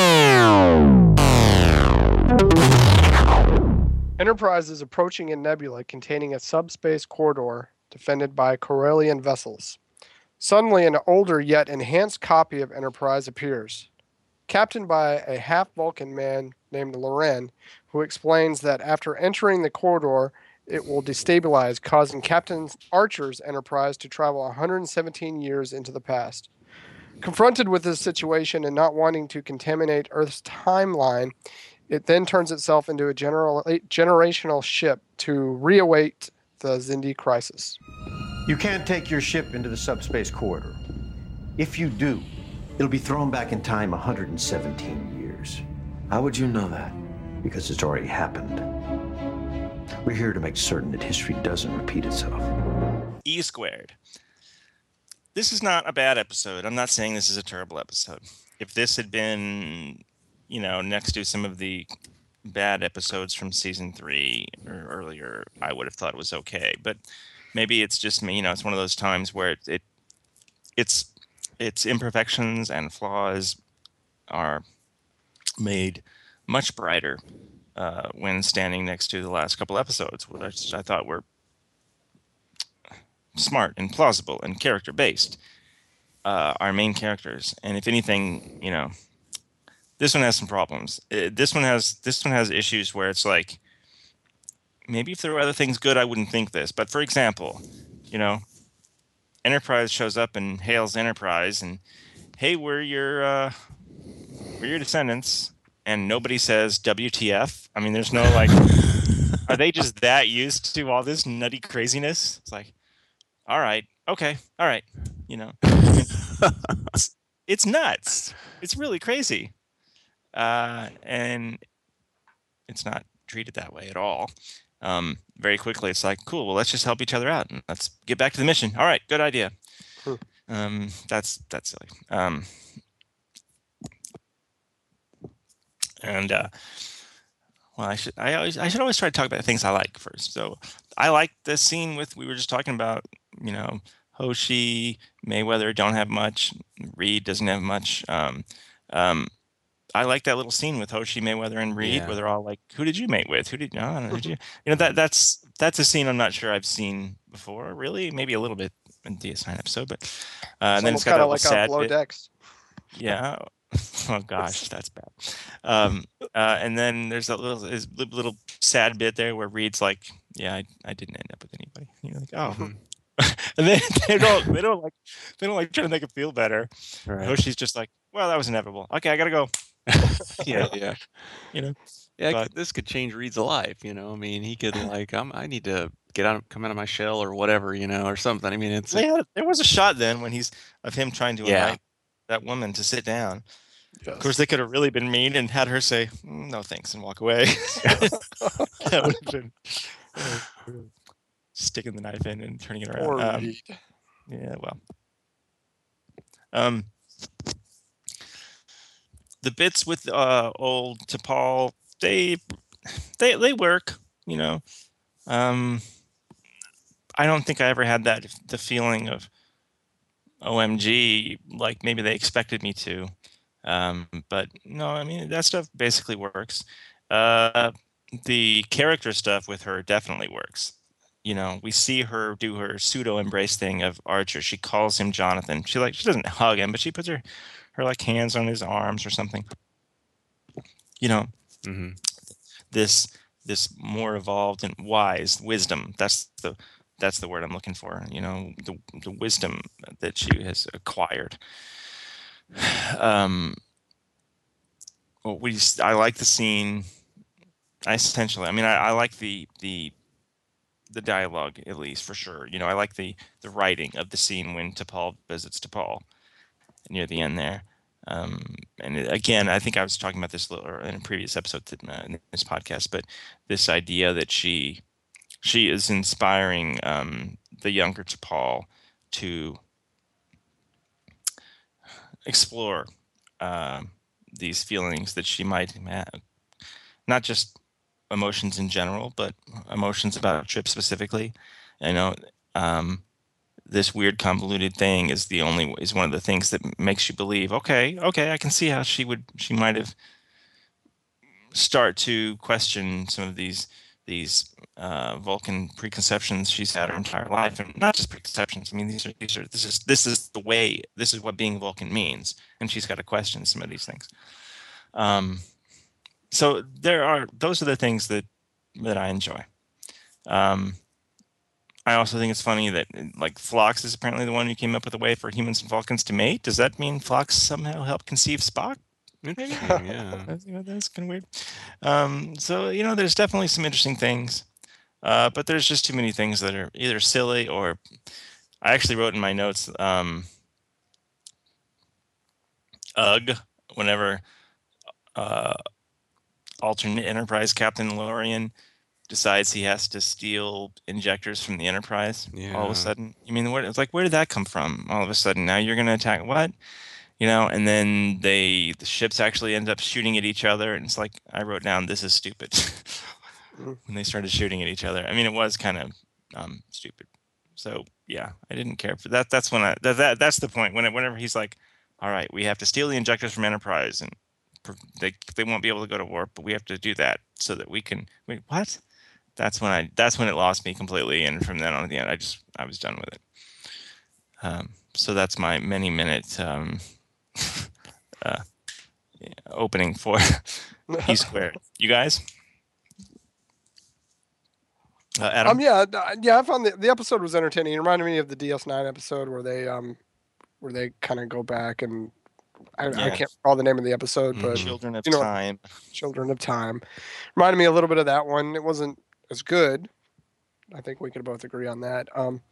Enterprise is approaching a nebula containing a subspace corridor defended by Kovaalan vessels. Suddenly, an older yet enhanced copy of Enterprise appears, captained by a half Vulcan man named Lorian, who explains that after entering the corridor, it will destabilize, causing Captain Archer's Enterprise to travel 117 years into the past. Confronted with this situation and not wanting to contaminate Earth's timeline, it then turns itself into a general, generational ship to reawait the Xindi crisis. You can't take your ship into the subspace corridor. If you do, it'll be thrown back in time 117 years. How would you know that? Because it's already happened. We're here to make certain that history doesn't repeat itself. E squared. This is not a bad episode. I'm not saying this is a terrible episode. If this had been, you know, next to some of the bad episodes from season three or earlier, I would have thought it was okay. But maybe it's just me. You know, it's one of those times where it, it its its imperfections and flaws are made much brighter uh, when standing next to the last couple episodes, which I thought were smart and plausible and character based. Uh, our main characters, and if anything, you know, this one has some problems. Uh, this one has this one has issues where it's like maybe if there were other things good, I wouldn't think this. But for example, you know, Enterprise shows up and hails Enterprise, and hey, we're your uh, we're your descendants, and nobody says WTF. I mean, there's no like, are they just that used to all this nutty craziness? It's like, all right, okay, all right, you know, it's, [LAUGHS] it's nuts. It's really crazy, uh, and it's not treated that way at all. Um, very quickly, it's like, cool. Well, let's just help each other out and let's get back to the mission. All right, good idea. Um, that's that's silly. Um, and uh, well, I should I always I should always try to talk about the things I like first. So I like the scene with we were just talking about. You know, Hoshi, Mayweather don't have much. Reed doesn't have much. Um, um, I like that little scene with Hoshi, Mayweather, and Reed, Yeah. where they're all like, "Who did you mate with? Who did? Know, did you? [LAUGHS] You know that that's that's a scene I'm not sure I've seen before. Really, maybe a little bit in the assigned episode, but uh, and then it's got kind of like sad Below. Decks. Yeah. [LAUGHS] oh gosh, that's bad. Um, uh, and then there's a little little sad bit there where Reed's like, "Yeah, I, I didn't end up with anybody." you're like, oh. [LAUGHS] [LAUGHS] and then they don't they don't like they don't like trying to make it feel better. Right. Hoshi's just like, well, that was inevitable. Okay, I gotta go. [LAUGHS] yeah, [LAUGHS] yeah. You know, Yeah, But- this could change Reed's life. You know, I mean, he could like, I'm, I need to get out, come out of my shell or whatever, you know, or something. I mean, it's They had- there was a shot then when he's of him trying to Yeah. invite that woman to sit down. Yes. Of course, they could have really been mean and had her say "Mm, no thanks and walk away. that would have been uh, sticking the knife in and turning it around. Um, Yeah, well. Um the bits with uh old T'Pol, they they they work, you know. Um I don't think I ever had that the feeling of OMG like maybe they expected me to. Um but no, I mean that stuff basically works. Uh the character stuff with her definitely works you know, we see her do her pseudo embrace thing of Archer. She calls him Jonathan. She like she doesn't hug him, but she puts her her like hands on his arms or something. You know, mhm. this this more evolved and wise wisdom. That's the that's the word I'm looking for. You know, the the wisdom that she has acquired. Um, well, we I like the scene. I essentially, I mean, I, I like the the the dialogue at least for sure. You know, I like the the writing of the scene when T'Pol visits T'Pol near the end there. Um, and again, I think I was talking about this in a previous episode uh, in this podcast, but this idea that she she is inspiring um, the younger T'Pol to explore um these feelings that she might have, not just emotions in general, but emotions about a trip specifically. You know, um, this weird convoluted thing is the only is one of the things that makes you believe. Okay, okay, I can see how she would she might have start to question some of these these uh, Vulcan preconceptions she's had her entire life, and not just preconceptions. I mean, these are these are this is this is the way this is what being Vulcan means, and she's got to question some of these things. Um, so there are those are the things that that I enjoy. Um, I also think it's funny that like Phlox is apparently the one who came up with a way for humans and Vulcans to mate. Does that mean Phlox somehow helped conceive Spock? Interesting, [LAUGHS] yeah. That's, you know, that's kind of weird. Um, so you know, there's definitely some interesting things, uh, but there's just too many things that are either silly or. I actually wrote in my notes, um, "Ugh," whenever uh, alternate Enterprise Captain Lorian decides he has to steal injectors from the Enterprise. All of a sudden, you mean where? It's like where did that come from? All of a sudden, now you're going to attack what? you know and then they the ships actually end up shooting at each other and it's like i wrote down this is stupid [LAUGHS] when they started shooting at each other i mean it was kind of um, stupid so yeah i didn't care for that that's when i that, that that's the point when it, whenever he's like all right we have to steal the injectors from enterprise and they they won't be able to go to warp but we have to do that so that we can wait what that's when i that's when it lost me completely and from then on at the end i just i was done with it um, so that's my many minute um, [LAUGHS] uh, opening for [LAUGHS] [LAUGHS] P squared. You guys? Uh, Adam? Um, yeah, uh, yeah. I found the, the episode was entertaining. It reminded me of the DS9 episode where they um, where they kind of go back and I, I can't recall the name of the episode, Mhm. but Children of you know- Time. Children of Time reminded me a little bit of that one. It wasn't as good. I think we could both agree on that. Um,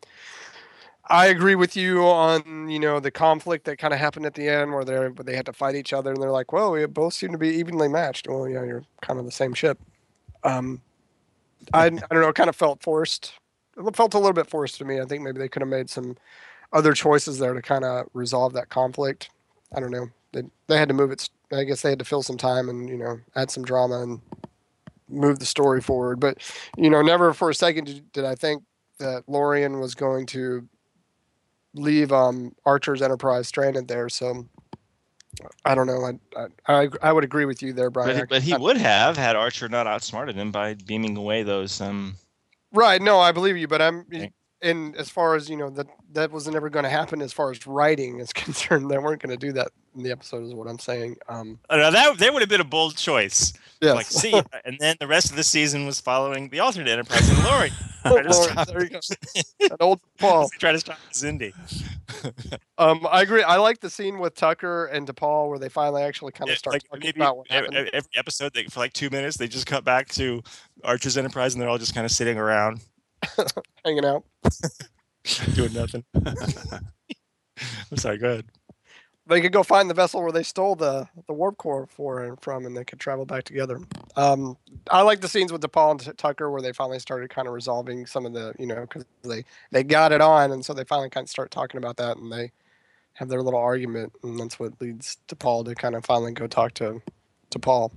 I agree with you on you know the conflict that kind of happened at the end where they where they had to fight each other and they're like, well, we both seem to be evenly matched. Well, yeah, you're kind of the same ship. Um, I I don't know. It kind of felt forced. It felt a little bit forced to me. I think maybe they could have made some other choices there to kind of resolve that conflict. I don't know. They they had to move it. I guess they had to fill some time and you know add some drama and move the story forward. But you know, never for a second did, did I think that Lorian was going to leave um, Archer's Enterprise stranded there. So I don't know. I I, I, would agree with you there, Brian. But, but he I- would have had Archer not outsmarted him by beaming away those. Um, Right. No, I believe you, but I'm Okay. And as far as you know that that was never going to happen as far as writing is [LAUGHS] concerned. They weren't going to do that in the episode, is what I'm saying. Um, oh, now that there would have been a bold choice. yes. Like, see, [LAUGHS] and then the rest of the season was following the alternate Enterprise and Lori. [LAUGHS] Try to Lawrence, stop- there you go. Old Paul. Try to stop Xindi. Um, I agree. I like the scene with Tucker and T'Pol where they finally actually kind of Yeah, start like talking maybe about what happened. ev- every episode, they, for like two minutes, they just cut back to Archer's Enterprise, and they're all just kind of sitting around [LAUGHS] hanging out. doing nothing. [LAUGHS] I'm sorry. Go ahead. They could go find the vessel where they stole the the warp core for and from, and they could travel back together. Um, I like the scenes with T'Pol and T- Tucker where they finally started kind of resolving some of the, you know, because they they got it on, and so they finally kind of start talking about that, and they have their little argument, and that's what leads T'Pol to kind of finally go talk to to Paul.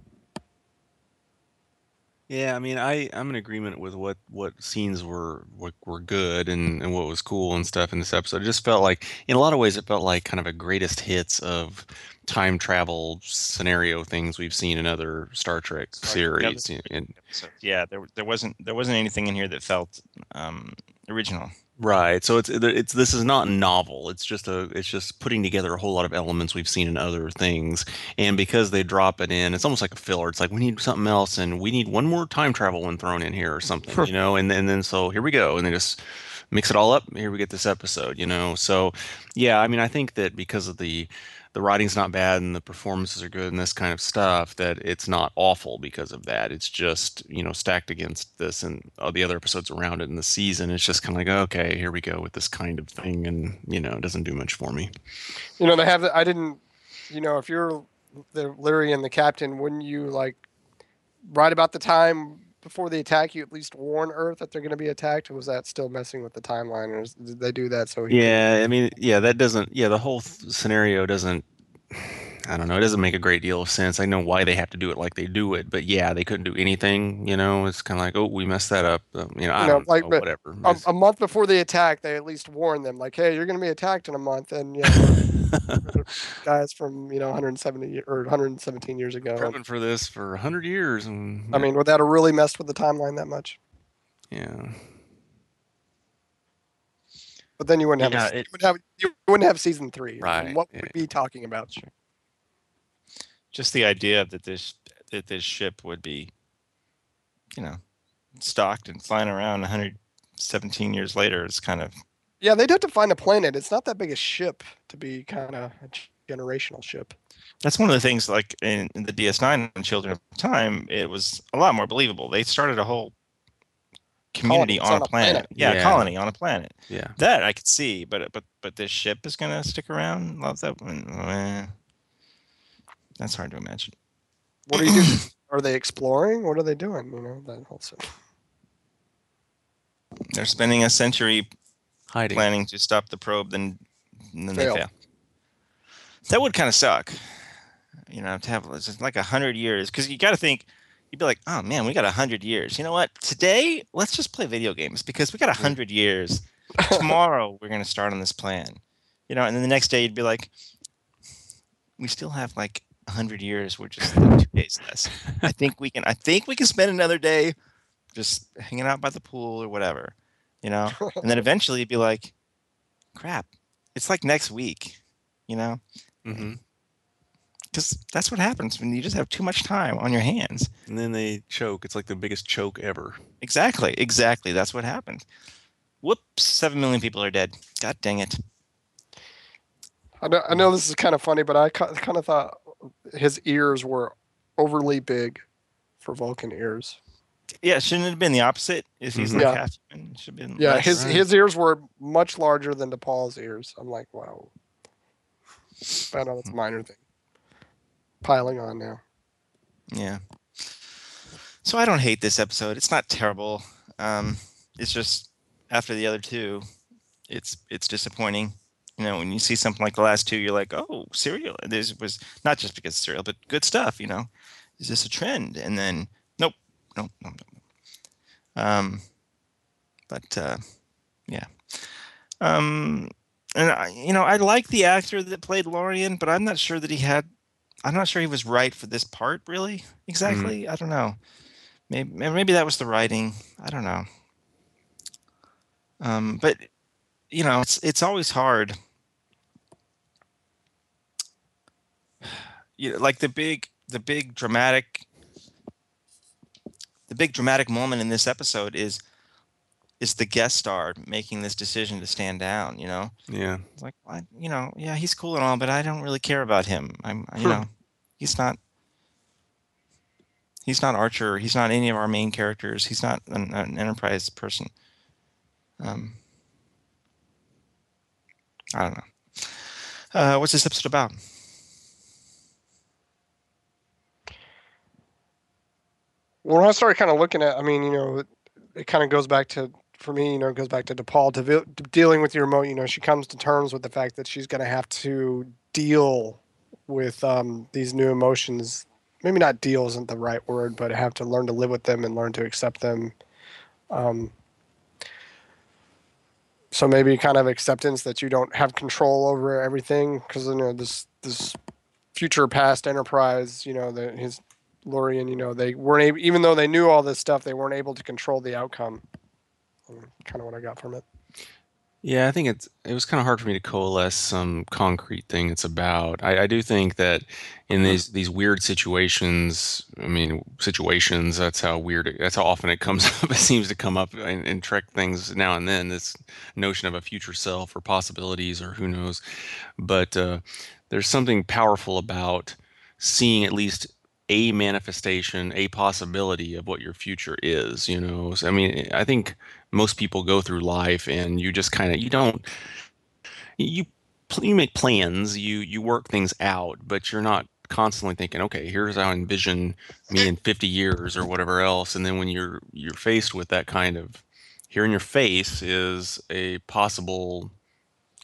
Yeah, I mean, I I'm in agreement with what what scenes were were, were good and and what was cool and stuff in this episode. It just felt like, in a lot of ways, it felt like kind of a greatest hits of time travel scenario things we've seen in other Star Trek Star- yeah, series. and, yeah, there there wasn't there wasn't anything in here that felt um, original. Right. So it's it's this is not novel. It's just a it's just putting together a whole lot of elements we've seen in other things. And because they drop it in, it's almost like a filler. It's like we need something else and we need one more time travel one thrown in here or something, you know. And then and then so here we go, and they just mix it all up. Here we get this episode, you know. So yeah, I mean, I think that because of the the writing's not bad and the performances are good and this kind of stuff that it's not awful because of that it's just you know stacked against this and all the other episodes around it in the season it's just kind of like okay here we go with this kind of thing and you know it doesn't do much for me You know, they have. The, I didn't. You know, if you're the Leary and the captain, wouldn't you like right about the time before the attack? You at least warn Earth that they're going to be attacked. Was that still messing with the timeline, or did they do that so? yeah i mean yeah that doesn't yeah the whole th- scenario doesn't I don't know. It doesn't make a great deal of sense. I know why they have to do it like they do it, but yeah, they couldn't do anything. You know, it's kind of like, oh, we messed that up. Um, you know, I You know, don't like, know. Whatever. A, a month before the attack, they at least warn them, like, "Hey, you're going to be attacked in a month," and yeah, [LAUGHS] guys from you know 170 or 117 years ago. prepping for this for a hundred years, and I mean, would that have really messed with the timeline that much? yeah. But then you wouldn't have, a Yeah, s- you, it- would have you wouldn't have season three. Right, What yeah. would we be talking about? Just the idea that this that this ship would be, you know, stocked and flying around 117 years later is kind of Yeah, they'd have to find a planet. It's not that big a ship to be kind of a g- generational ship. that's one of the things like in, in the DS9 and Children of Time, it was a lot more believable. They started a whole community on, on a a planet. planet. Yeah, Yeah. a colony on a planet. Yeah. That I could see, but but but this ship is gonna stick around. Love that one. That's hard to imagine. What are you doing? [CLEARS THROAT] are they exploring? What are they doing? You know, that whole stuff. They're spending a century Hiding. planning to stop the probe, then then Fail. they fail. That would kind of suck. You know, to have it's like a hundred years, because you got to think. You'd be like, oh man, we got a hundred years. You know what? Today, let's just play video games because we got a hundred years. [LAUGHS] Tomorrow, we're gonna start on this plan. You know, and then the next day, you'd be like, we still have like a hundred years. We're just like two days less. I think we can. I think we can spend another day just hanging out by the pool or whatever. You know, and then [LAUGHS] eventually you'd be like, crap, it's like next week, you know? hmm Because that's what happens when you just have too much time on your hands. And then they choke. It's like the biggest choke ever. Exactly, exactly. That's what happened. Whoops, seven million people are dead. God dang it. I know, I know this is kind of funny, but I kind of thought his ears were overly big for Vulcan ears. Yeah, shouldn't it have been the opposite? If he's Mhm. like Yeah. half human, should have been. Yeah, less. his right. his ears were much larger than T'Pol's ears. I'm like, wow. But I know it's a minor thing. Piling on now. Yeah. So I don't hate this episode. It's not terrible. Um, it's just after the other two, it's it's disappointing. You know, when you see something like the last two, you're like, oh, serial. This was not just because it's serial, but good stuff. You know, is this a trend? And then nope, nope, nope, nope. Um, but uh, yeah. Um, and I, you know, I like the actor that played Lorian, but I'm not sure that he had I'm not sure he was right for this part, really. Exactly. I don't know. Maybe maybe that was the writing. I don't know. Um, but you know, it's it's always hard. You know, like the big the big dramatic the big dramatic moment in this episode is is the guest star making this decision to stand down. You know, Yeah. it's like I, you know, yeah, he's cool and all, but I don't really care about him. I'm, you know, he's not. He's not Archer. He's not any of our main characters. He's not an, an Enterprise person. Um, I don't know. Uh, what's this episode about? When I started kind of looking at, I mean, you know, it, it kind of goes back to, for me, you know, it goes back to T'Pol to, vi- to dealing with your remote. You know, she comes to terms with the fact that she's going to have to deal with um, these new emotions. Maybe not deal isn't the right word, but have to learn to live with them and learn to accept them. Um, so maybe kind of acceptance that you don't have control over everything because you know this this future past enterprise you know the his Lorian, you know, they weren't able, even though they knew all this stuff, they weren't able to control the outcome. Kind of what I got from it. Yeah, I think it's it was kind of hard for me to coalesce some concrete thing it's about. I, I do think that in these these weird situations, I mean situations, that's how weird it, that's how often it comes [LAUGHS] up. It seems to come up in, Trek things now and then. This notion of a future self or possibilities or who knows. But uh, there's something powerful about seeing at least a manifestation, a possibility of what your future is. You know, So, I mean, I think most people go through life and you just kind of you don't you you make plans, you you work things out, but you're not constantly thinking, okay, here's how I envision me in 50 years or whatever else. And then when you're you're faced with that kind of here in your face is a possible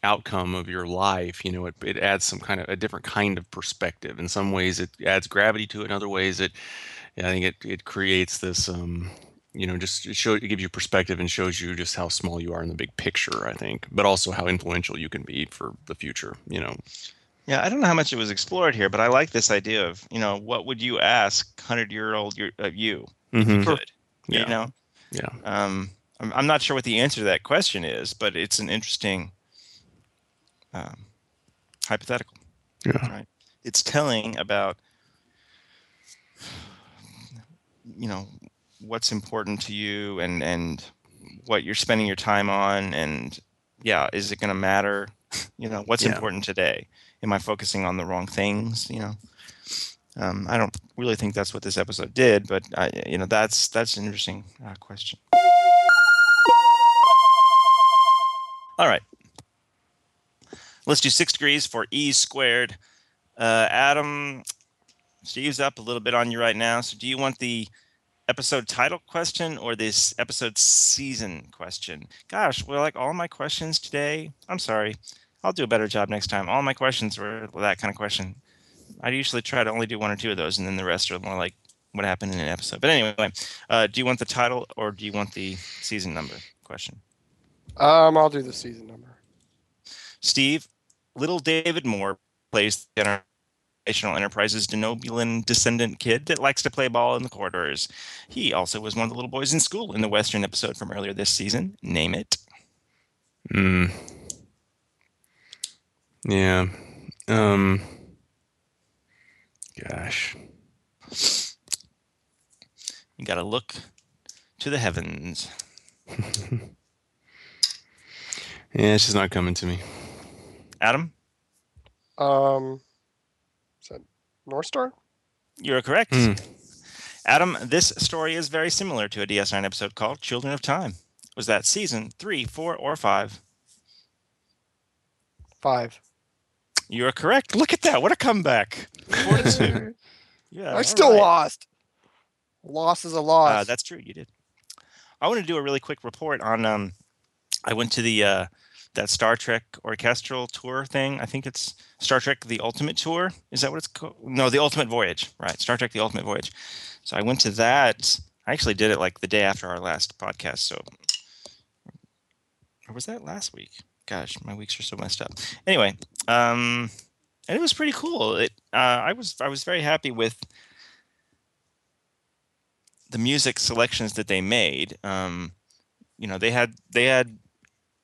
outcome of your life you know it, it adds some kind of a different kind of perspective in some ways it adds gravity to it in other ways it i think it, it creates this um you know just it show it gives you perspective and shows you just how small you are in the big picture i think but also how influential you can be for the future you know Yeah, I don't know how much it was explored here, but I like this idea of, you know, what would you ask hundred year old you of you if you could? Yeah. You know, yeah um, I'm, I'm not sure what the answer to that question is, but it's an interesting um, hypothetical. yeah Right. It's telling about, you know, what's important to you and and what you're spending your time on, and yeah, is it going to matter? You know, what's Yeah. important today? Am I focusing on the wrong things? You know, um, I don't really think that's what this episode did, but I, you know, that's that's an interesting uh, question. All right. Let's do six degrees for e squared. Uh, Adam, Steve's up a little bit on you right now. So, do you want the episode title question or this episode season question? Gosh, well, like all my questions today, I'm sorry. I'll do a better job next time. All my questions were that kind of question. I usually try to only do one or two of those, and then the rest are more like what happened in an episode. But anyway, uh, do you want the title or do you want the season number question? Um, I'll do the season number. Steve, little David Moore plays the Generational Enterprises Denobulan descendant kid that likes to play ball in the corridors. He also was one of the little boys in school in the Western episode from earlier this season. Name it. Mm. Yeah. Um. Gosh. You got to look to the heavens. [LAUGHS] Yeah, it's just not coming to me. Adam, Um, is that North Star? you're correct. Hmm. Adam, this story is very similar to a DS9 episode called Children of Time. Was that season three, four, or five? Five. You are correct. Look at that. What a comeback. Four to two. [LAUGHS] Yeah. I all still right. lost. Loss is a loss. Uh, that's true. You did. I want to do a really quick report on. Um, I went to the uh, that Star Trek orchestral tour thing. I think it's Star Trek: The Ultimate Tour. Is that what it's called? No, The Ultimate Voyage. Right, Star Trek: The Ultimate Voyage. So I went to that. I actually did it like the day after our last podcast. So, or was that last week? Gosh, my weeks are so messed up. Anyway, um, and it was pretty cool. It. Uh, I was I was very happy with the music selections that they made. Um, you know, they had they had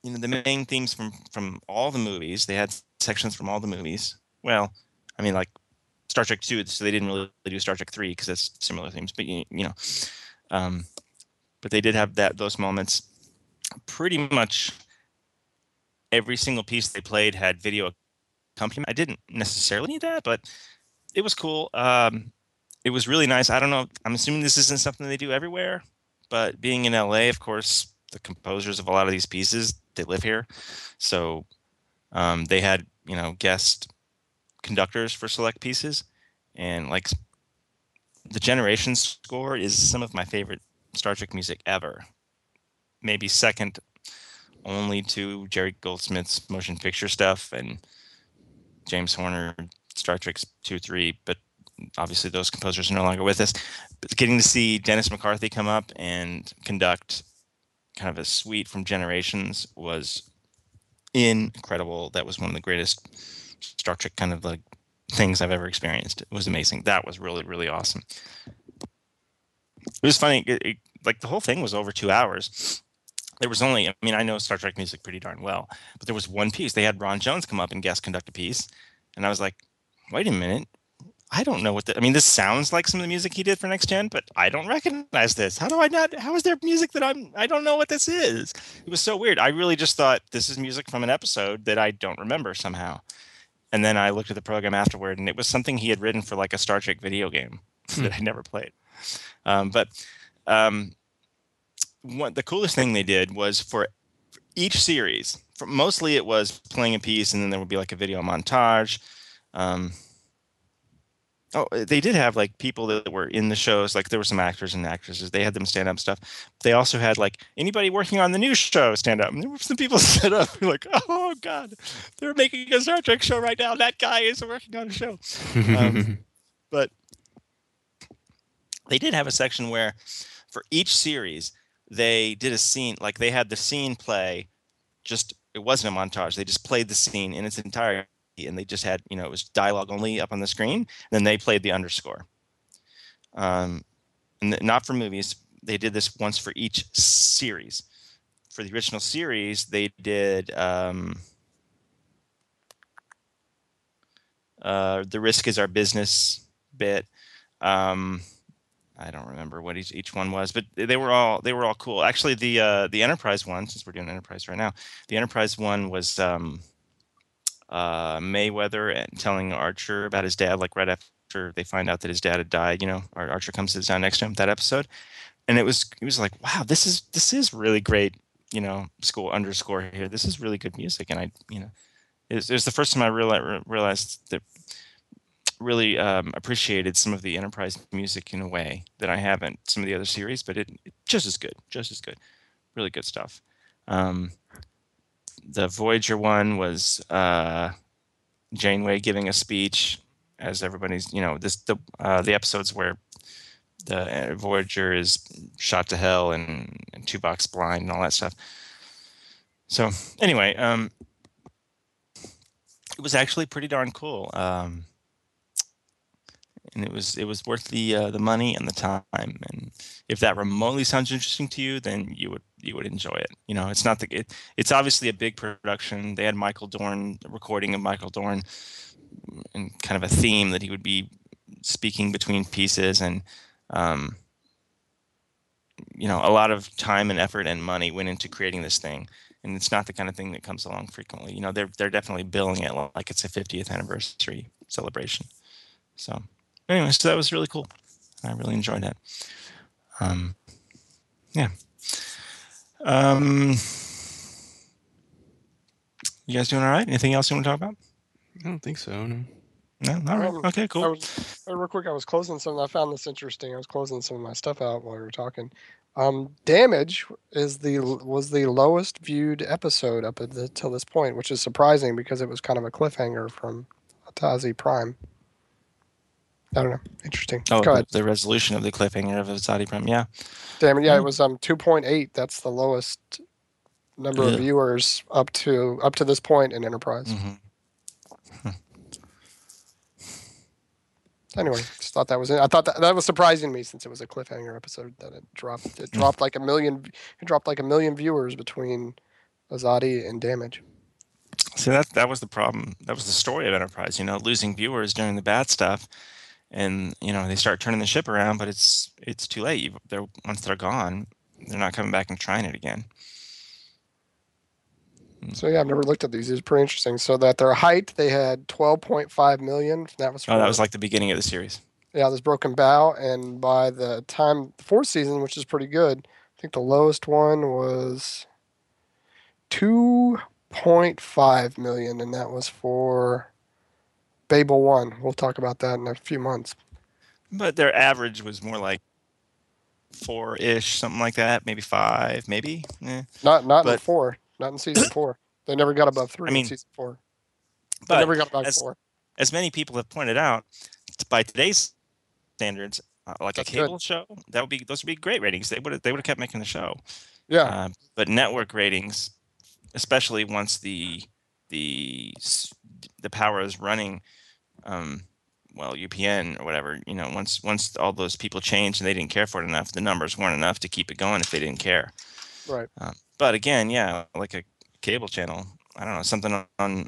you know the main themes from from all the movies. They had sections from all the movies. Well, I mean, like Star Trek two, so they didn't really do Star Trek three because that's similar themes. But you, you know, um, but they did have that those moments. pretty much every single piece they played had video accompaniment. I didn't necessarily need that, but it was cool. Um, it was really nice. I don't know. I'm assuming this isn't something they do everywhere, but being in LA, of course, the composers of a lot of these pieces they live here, so um, they had you know guest conductors for select pieces, and like the Generation score is some of my favorite Star Trek music ever. Maybe second only to Jerry Goldsmith's motion picture stuff and James Horner, Star Trek 2 3, but obviously those composers are no longer with us. But getting to see Dennis McCarthy come up and conduct kind of a suite from Generations was incredible. That was one of the greatest Star Trek kind of like things I've ever experienced. It was amazing. That was really, really awesome. It was funny. It, it, like the whole thing was over two hours. There was only, I mean, I know Star Trek music pretty darn well, but there was one piece. They had Ron Jones come up and guest conduct a piece. And I was like, wait a minute. I don't know what the, I mean, this sounds like some of the music he did for Next Gen, but I don't recognize this. How do I not, how is there music that I'm, I don't know what this is? It was so weird. I really just thought this is music from an episode that I don't remember somehow. And then I looked at the program afterward and it was something he had written for like a Star Trek video game [LAUGHS] that I never played. Um, but um, what the coolest thing they did was for each series, for, mostly it was playing a piece and then there would be like a video montage. Um, oh, they did have like people that were in the shows, like there were some actors and actresses. They had them stand up stuff. They also had like anybody working on the new show stand up. And there were some people [LAUGHS] stood up like, oh god, they're making a Star Trek show right now. That guy is working on a show. Um, [LAUGHS] but they did have a section where for each series they did a scene like they had the scene play just it wasn't a montage they just played the scene in its entirety and they just had you know it was dialogue only up on the screen and then they played the underscore. Um, and not for movies they did this once for each series. For the original series they did um, uh, the risk is our business bit. Um, I don't remember what each each one was, but they were all they were all cool. Actually, the uh, the Enterprise one, since we're doing Enterprise right now, the Enterprise one was um, uh, Mayweather and telling Archer about his dad, like right after they find out that his dad had died. You know, Archer comes sits down next to him. That episode, and it was it was like, wow, this is this is really great. You know, school underscore here. This is really good music, and I you know, it was, it was the first time I realized realized that really um, appreciated some of the Enterprise music in a way that I haven't some of the other series, but it, it just as good, just as good, really good stuff. Um, the Voyager one was uh, Janeway giving a speech, as everybody's you know this the uh, the episodes where the uh, Voyager is shot to hell and, and Tuvok's blind and all that stuff. So anyway, um, it was actually pretty darn cool. Um, and it was it was worth the uh, the money and the time. And if that remotely sounds interesting to you, then you would you would enjoy it. You know, it's not the it, it's obviously a big production. They had Michael Dorn recording of Michael Dorn and kind of a theme that he would be speaking between pieces and um, you know a lot of time and effort and money went into creating this thing and it's not the kind of thing that comes along frequently you know they're they're definitely billing it like it's a 50th anniversary celebration so anyway, so that was really cool. I really enjoyed it. Um, yeah. Um, you guys doing all right? Anything else you want to talk about? I don't think so. No. No, all right. Um, Okay, I cool. was, uh, real quick, I was closing some. I found this interesting. I was closing some of my stuff out while we were talking. Um, Damage is the was the lowest viewed episode up until this point, which is surprising because it was kind of a cliffhanger from Azati Prime. I don't know. Interesting. Oh, Go the, ahead. the resolution of the cliffhanger of Azati Prime. Yeah. Damn it! Yeah, it Mm. was um 2.8. That's the lowest number of viewers up to up to this point in Enterprise. Mm-hmm. [LAUGHS] Anyway, just thought that was I thought that, that was surprising me since it was a cliffhanger episode that it dropped. Mm. It dropped like a million. It dropped like a million viewers between Azati and Damage. See, that that was the problem. That was the story of Enterprise. You know, losing viewers during the bad stuff, and you know they start turning the ship around, but it's it's too late. You, they're once they're gone, they're not coming back and trying it again. Hmm. So yeah, I've never looked at these. These are pretty interesting. So that their height, they had 12.5 million. That was Oh, that was like the beginning of the series. yeah, this broken bow, and by the time the fourth season, which is pretty good, I think the lowest one was 2.5 million, and that was for Babel One. We'll talk about that in a few months. But their average was more like four ish, something like that. Maybe five, maybe. Eh. Not not in four, not in season [COUGHS] four. They never got above three I mean, in season four. They But never got above as, four. as many people have pointed out, by today's standards, uh, like That's a good. cable show, that would be those would be great ratings. They would have they would have kept making the show. Yeah, Uh, but network ratings, especially once the the the power is running, um, well UPN or whatever, you know, once once all those people changed and they didn't care for it enough, the numbers weren't enough to keep it going if they didn't care. right. Um, but again, yeah, like a cable channel, I don't know, something on, on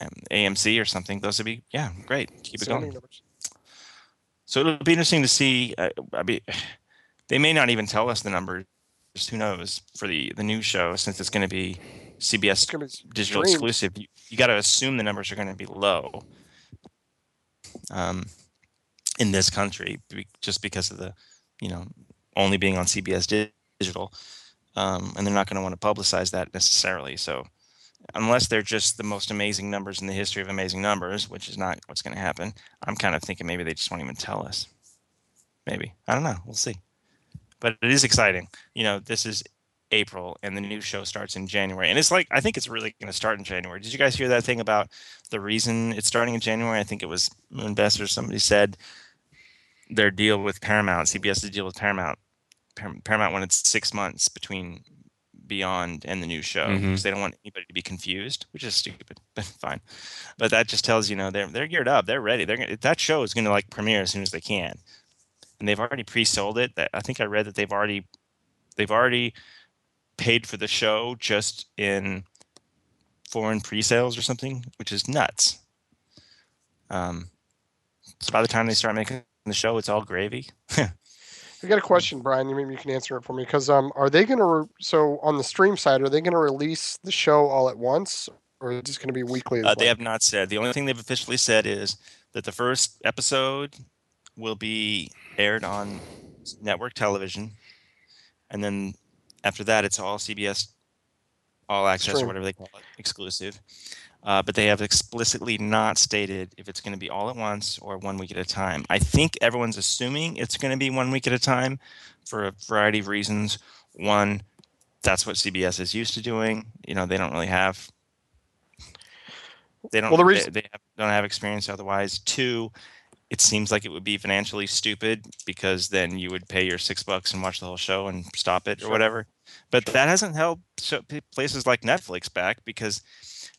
um, AMC or something. Those would be yeah, great. Keep it going. numbers. So it'll be interesting to see. Uh, I mean, they may not even tell us the numbers. Who knows for the the new show since it's going to be CBS digital exclusive. You, you got to assume the numbers are going to be low. Um, in this country, just because of the, you know, only being on CBS digital, um, and they're not going to want to publicize that necessarily. So, unless they're just the most amazing numbers in the history of amazing numbers, which is not what's going to happen, I'm kind of thinking maybe they just won't even tell us. Maybe I don't know. We'll see. But it is exciting. You know, this is April and the new show starts in January. And it's like I think it's really going to start in January. Did you guys hear that thing about the reason it's starting in January? I think it was Moonves or somebody said their deal with Paramount, CBS's deal with Paramount, Par- Paramount wanted six months between Beyond and the new show mm-hmm. because they don't want anybody to be confused, which is stupid, [LAUGHS] but fine. But that just tells you know they're they're geared up, they're ready. They're gonna, that show is going to like premiere as soon as they can, and they've already pre-sold it. That I think I read that they've already they've already paid for the show just in foreign pre-sales or something, which is nuts. Um, so by the time they start making the show, it's all gravy. [LAUGHS] I got a question, Brian. You maybe you can answer it for me because um, are they going to re- so on the stream side are they going to release the show all at once or is it just going to be weekly? Uh, they have not said. The only thing they've officially said is that the first episode will be aired on network television, and then after that, it's all CBS All Access or whatever they call it, exclusive. Uh, but they have explicitly not stated if it's going to be all at once or one week at a time. I think everyone's assuming it's going to be one week at a time for a variety of reasons. One, that's what CBS is used to doing. You know, they don't really have they don't Well, the they- reason- they, have, don't have experience otherwise. Two, it seems like it would be financially stupid because then you would pay your six bucks and watch the whole show and stop it or whatever. But that hasn't held so, places like Netflix back because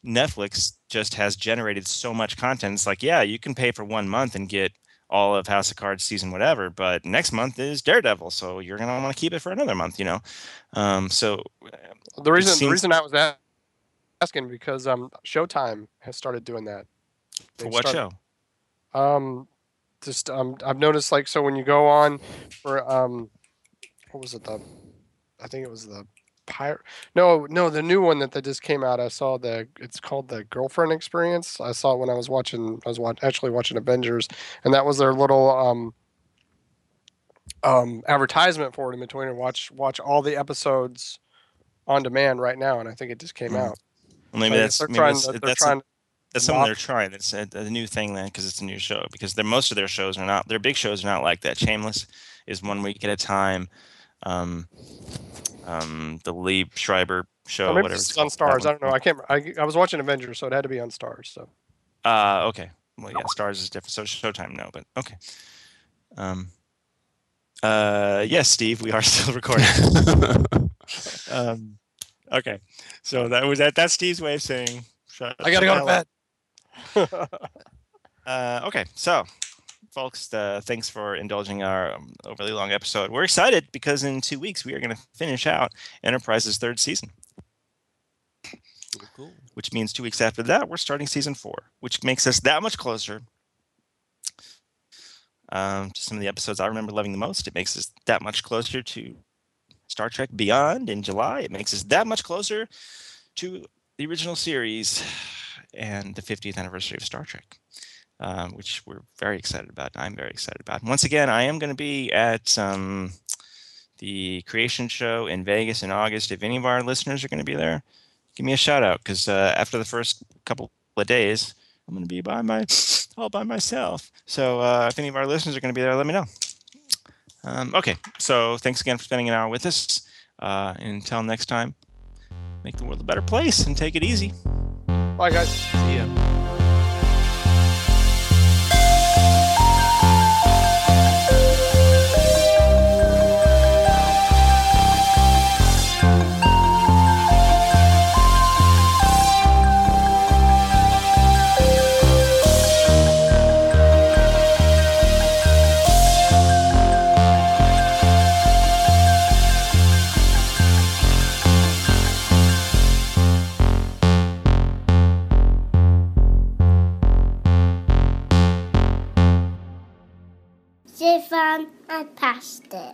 Netflix just has generated so much content. It's like, yeah, you can pay for one month and get all of House of Cards season whatever, but next month is Daredevil, so you're gonna want to keep it for another month, you know. Um, so the reason the reason I was asking because um Showtime has started doing that. for They've what started- show? Um, just um, I've noticed like so when you go on for um, what was it the, I think it was the pirate. No, no, the new one that that just came out. I saw the. It's called the Girlfriend Experience. I saw it when I was watching. I was watch, actually watching Avengers, and that was their little um. Um, advertisement for it in between and watch watch all the episodes on demand right now, and I think it just came Mm. out. Well, maybe that's they're maybe trying. that's, to- They're that's a- That's something they're trying. It's a, a new thing then because it's a new show. Because they're, most of their shows are not. Their big shows are not like that. Shameless is one week at a time. Um, um, the Liev Schreiber show, Or maybe whatever. it's it's on Starz. I don't know. I can't. I, I was watching Avengers, so it had to be on Starz. So Uh, okay. Well, yeah, Starz is different. So Showtime, no, but okay. Um, uh, yes, Steve, we are [LAUGHS] still recording. [LAUGHS] um, okay. So that was that. That's Steve's way of saying. Shut, I gotta go to bed. [LAUGHS] Uh, okay, so folks, uh, thanks for indulging our um, overly long episode. We're excited because in two weeks we are going to finish out Enterprise's third season, Cool. which means two weeks after that we're starting season four, which makes us that much closer. Um, to some of the episodes I remember loving the most, it makes us that much closer to Star Trek Beyond in July. It makes us that much closer to the original series and the 50th anniversary of Star Trek, um, which we're very excited about. I'm very excited about. And once again, I am going to be at um, the Creation Show in Vegas in August. If any of our listeners are going to be there, give me a shout out because uh, after the first couple of days, I'm going to be by my all by myself. So uh, if any of our listeners are going to be there, let me know. Um, okay, so thanks again for spending an hour with us. Uh, until next time, make the world a better place and take it easy. Bye, guys. See ya. Stefan passed Pastor.